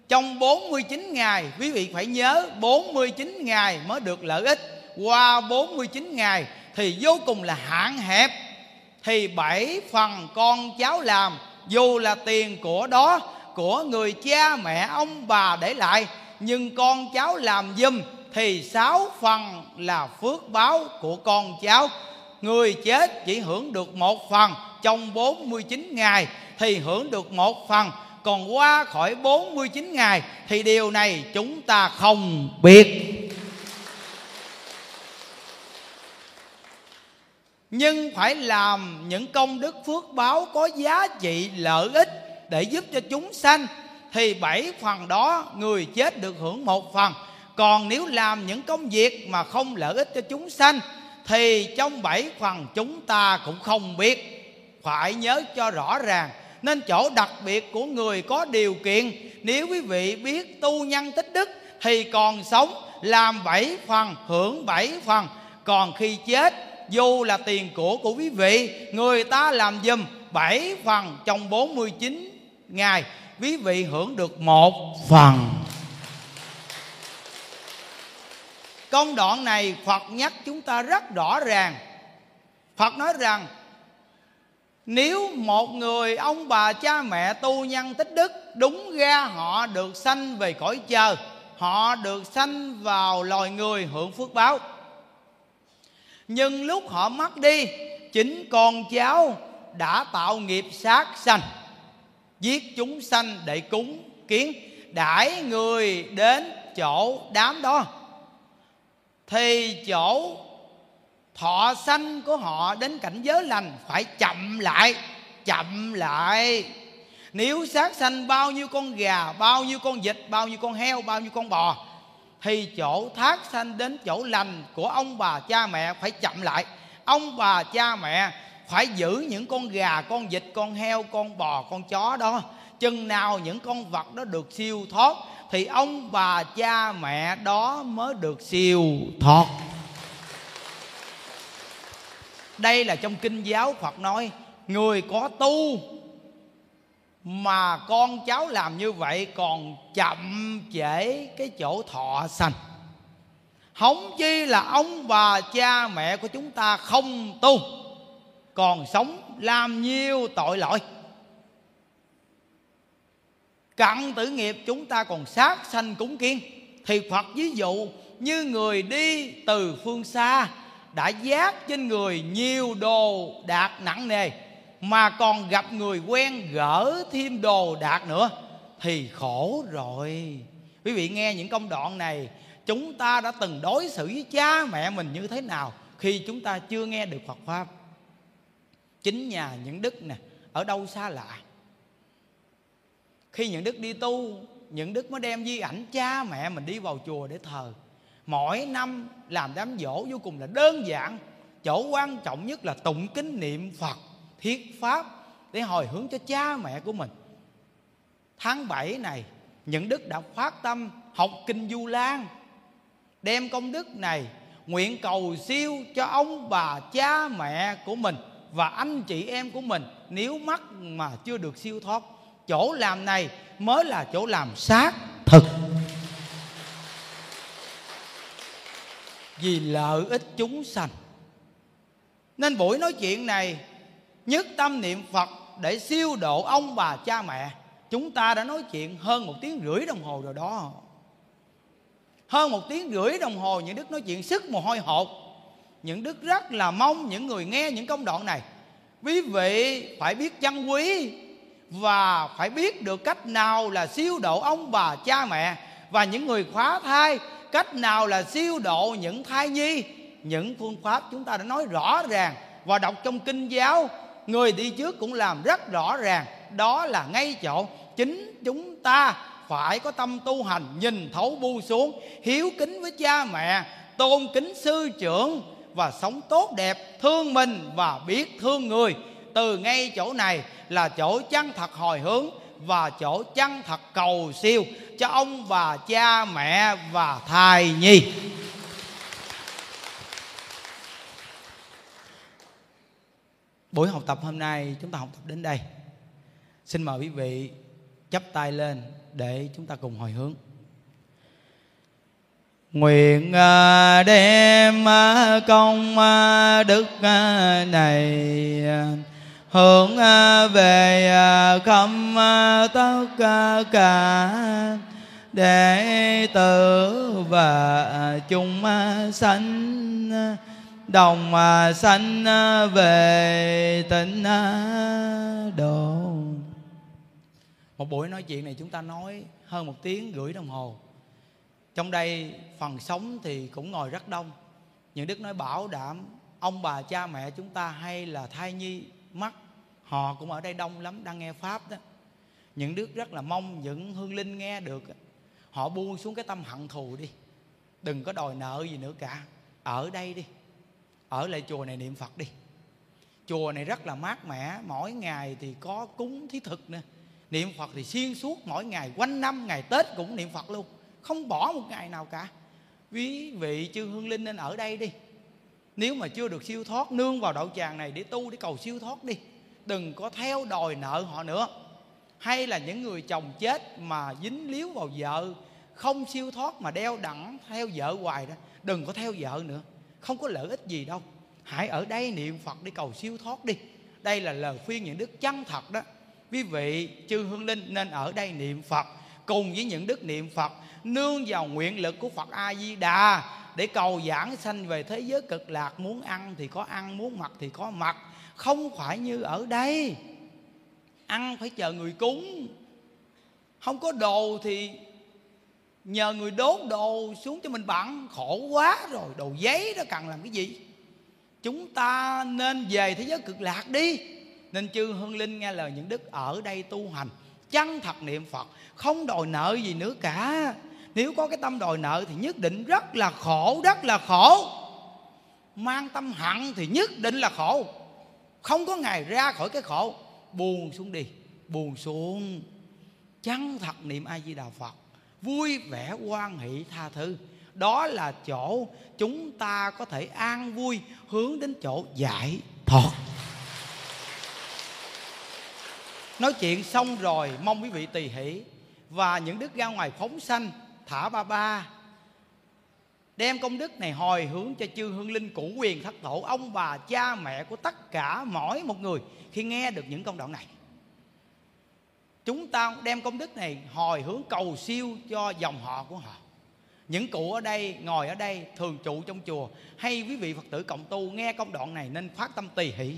[SPEAKER 1] trong 49 ngày. Quý vị phải nhớ 49 ngày mới được lợi ích. Qua 49 ngày thì vô cùng là hạn hẹp. Thì bảy phần con cháu làm, dù là tiền của đó của người cha mẹ ông bà để lại, nhưng con cháu làm dùm thì sáu phần là phước báo của con cháu. Người chết chỉ hưởng được một phần trong 49 ngày thì hưởng được một phần, còn qua khỏi 49 ngày thì điều này chúng ta không biết. Nhưng phải làm những công đức phước báo có giá trị, lợi ích để giúp cho chúng sanh, thì bảy phần đó người chết được hưởng một phần. Còn nếu làm những công việc mà không lợi ích cho chúng sanh, thì trong bảy phần chúng ta cũng không biết. Phải nhớ cho rõ ràng, nên chỗ đặc biệt của người có điều kiện, nếu quý vị biết tu nhân tích đức, thì còn sống, làm bảy phần, hưởng bảy phần. Còn khi chết, dù là tiền của của quý vị, người ta làm dùm bảy phần trong 49 ngày quý vị hưởng được một phần. Công đoạn này phật nhắc chúng ta rất rõ ràng. Phật nói rằng, nếu một người ông bà cha mẹ tu nhân tích đức, đúng ra họ được sanh về cõi chờ họ được sanh vào loài người hưởng phước báo. Nhưng lúc họ mất đi, chính con cháu đã tạo nghiệp sát sanh giết chúng sanh để cúng kiến, đãi người đến chỗ đám đó. Thì chỗ thọ sanh của họ đến cảnh giới lành phải chậm lại chậm lại. Nếu sát sanh bao nhiêu con gà, bao nhiêu con vịt, bao nhiêu con heo, bao nhiêu con bò, thì chỗ thác sanh đến chỗ lành của ông bà cha mẹ phải chậm lại. Ông bà cha mẹ phải giữ những con gà, con vịt, con heo, con bò, con chó đó. Chừng nào những con vật đó được siêu thoát, thì ông bà cha mẹ đó mới được siêu thoát. Đây là trong kinh giáo phật nói, người có tu mà con cháu làm như vậy còn chậm trễ cái chỗ thọ sanh. Hống chi là ông bà cha mẹ của chúng ta không tu còn sống làm nhiều tội lỗi. Cặn tử nghiệp chúng ta còn sát sanh cúng kiên thì phật ví dụ như người đi từ phương xa đã giác trên người nhiều đồ đạc nặng nề, mà còn gặp người quen gỡ thêm đồ đạc nữa thì khổ rồi. Quý vị nghe những công đoạn này, chúng ta đã từng đối xử với cha mẹ mình như thế nào khi chúng ta chưa nghe được phật pháp? Chính nhà những đức nè, ở đâu xa lạ? Khi những đức đi tu, những đức mới đem di ảnh cha mẹ mình đi vào chùa để thờ. Mỗi năm làm đám dỗ vô cùng là đơn giản, chỗ quan trọng nhất là tụng kính niệm phật thiết pháp để hồi hướng cho cha mẹ của mình. Tháng 7 này, những đức đã phát tâm học kinh du lan, đem công đức này nguyện cầu siêu cho ông bà cha mẹ của mình và anh chị em của mình nếu mắc mà chưa được siêu thoát. Chỗ làm này mới là chỗ làm xác thực. Vì lợi ích chúng sanh. Nên buổi nói chuyện này, nhất tâm niệm phật để siêu độ ông bà cha mẹ, chúng ta đã nói chuyện hơn một tiếng rưỡi đồng hồ rồi đó. Hơn một tiếng rưỡi đồng hồ, những đức nói chuyện sức mồ hôi hột những đức rất là mong những người nghe những công đoạn này. Quý vị phải biết chân quý và phải biết được cách nào là siêu độ ông bà cha mẹ và những người khóa thai, cách nào là siêu độ những thai nhi. Những phương pháp chúng ta đã nói rõ ràng và đọc trong kinh giáo, người đi trước cũng làm rất rõ ràng. Đó là ngay chỗ chính chúng ta phải có tâm tu hành, nhìn thấu bu xuống, hiếu kính với cha mẹ, tôn kính sư trưởng và sống tốt đẹp, thương mình và biết thương người. Từ ngay chỗ này là chỗ chân thật hồi hướng và chỗ chân thật cầu siêu cho ông bà cha, mẹ và thai nhi. Buổi học tập hôm nay chúng ta học tập đến đây. Xin mời quý vị chắp tay lên để chúng ta cùng hồi hướng nguyện à, đem à, công à, đức này hướng về khâm tất cả đệ tử và chúng sanh đồng sanh về tịnh độ. Một buổi nói chuyện này chúng ta nói hơn một tiếng rưỡi đồng hồ trong đây phần sống thì cũng ngồi rất đông. Những đức nói bảo đảm ông bà cha mẹ chúng ta hay là thai nhi mắc, họ cũng ở đây đông lắm, đang nghe pháp đó. Những đức rất là mong những hương linh nghe được. Họ buông xuống cái tâm hận thù đi. Đừng có đòi nợ gì nữa cả. Ở đây đi. Ở lại chùa này niệm phật đi. Chùa này rất là mát mẻ. Mỗi ngày thì có cúng thí thực nè niệm phật thì xuyên suốt mỗi ngày, quanh năm ngày tết cũng niệm phật luôn không bỏ một ngày nào cả. Quý vị chư hương linh nên ở đây đi. Nếu mà chưa được siêu thoát, nương vào đậu tràng này để tu để cầu siêu thoát đi.
[SPEAKER 2] Đừng có theo đòi nợ họ nữa. Hay là những người chồng chết mà dính líu vào vợ, không siêu thoát mà đeo đẳng theo vợ hoài đó, đừng có theo vợ nữa. Không có lợi ích gì đâu. Hãy ở đây niệm phật để cầu siêu thoát đi. Đây là lời khuyên những đức chân thật đó. Quý vị chư hương linh nên ở đây niệm phật. Cùng với những đức niệm phật nương vào nguyện lực của phật a di đà để cầu giảng sanh về thế giới cực lạc, muốn ăn thì có ăn, muốn mặc thì có mặc. Không phải như ở đây. Ăn phải chờ người cúng. Không có đồ thì nhờ người đốt đồ xuống cho mình bận khổ quá rồi, đồ giấy đó cần làm cái gì? Chúng ta nên về thế giới cực lạc đi. Nên chư hương linh nghe lời những đức ở đây tu hành, chân thật niệm phật, không đòi nợ gì nữa cả nếu có cái tâm đòi nợ thì nhất định rất là khổ, rất là khổ. Mang tâm hận thì nhất định là khổ. Không có ngày ra khỏi cái khổ. Buồn xuống đi buồn xuống. Chân thật niệm a di đà phật, vui vẻ quan hỷ tha thứ. Đó là chỗ chúng ta có thể an vui hướng đến chỗ giải thoát. Nói chuyện xong rồi, mong quý vị tùy hỷ và những đức ra ngoài phóng sanh thả ba ba. Đem công đức này hồi hướng cho chư hương linh cũ quyền thất tổ, ông bà, cha, mẹ của tất cả mỗi một người khi nghe được những công đoạn này. Chúng ta đem công đức này hồi hướng cầu siêu cho dòng họ của họ. Những cụ ở đây, ngồi ở đây, thường trụ trong chùa. Hay quý vị phật tử cộng tu nghe công đoạn này nên phát tâm tỳ hỷ.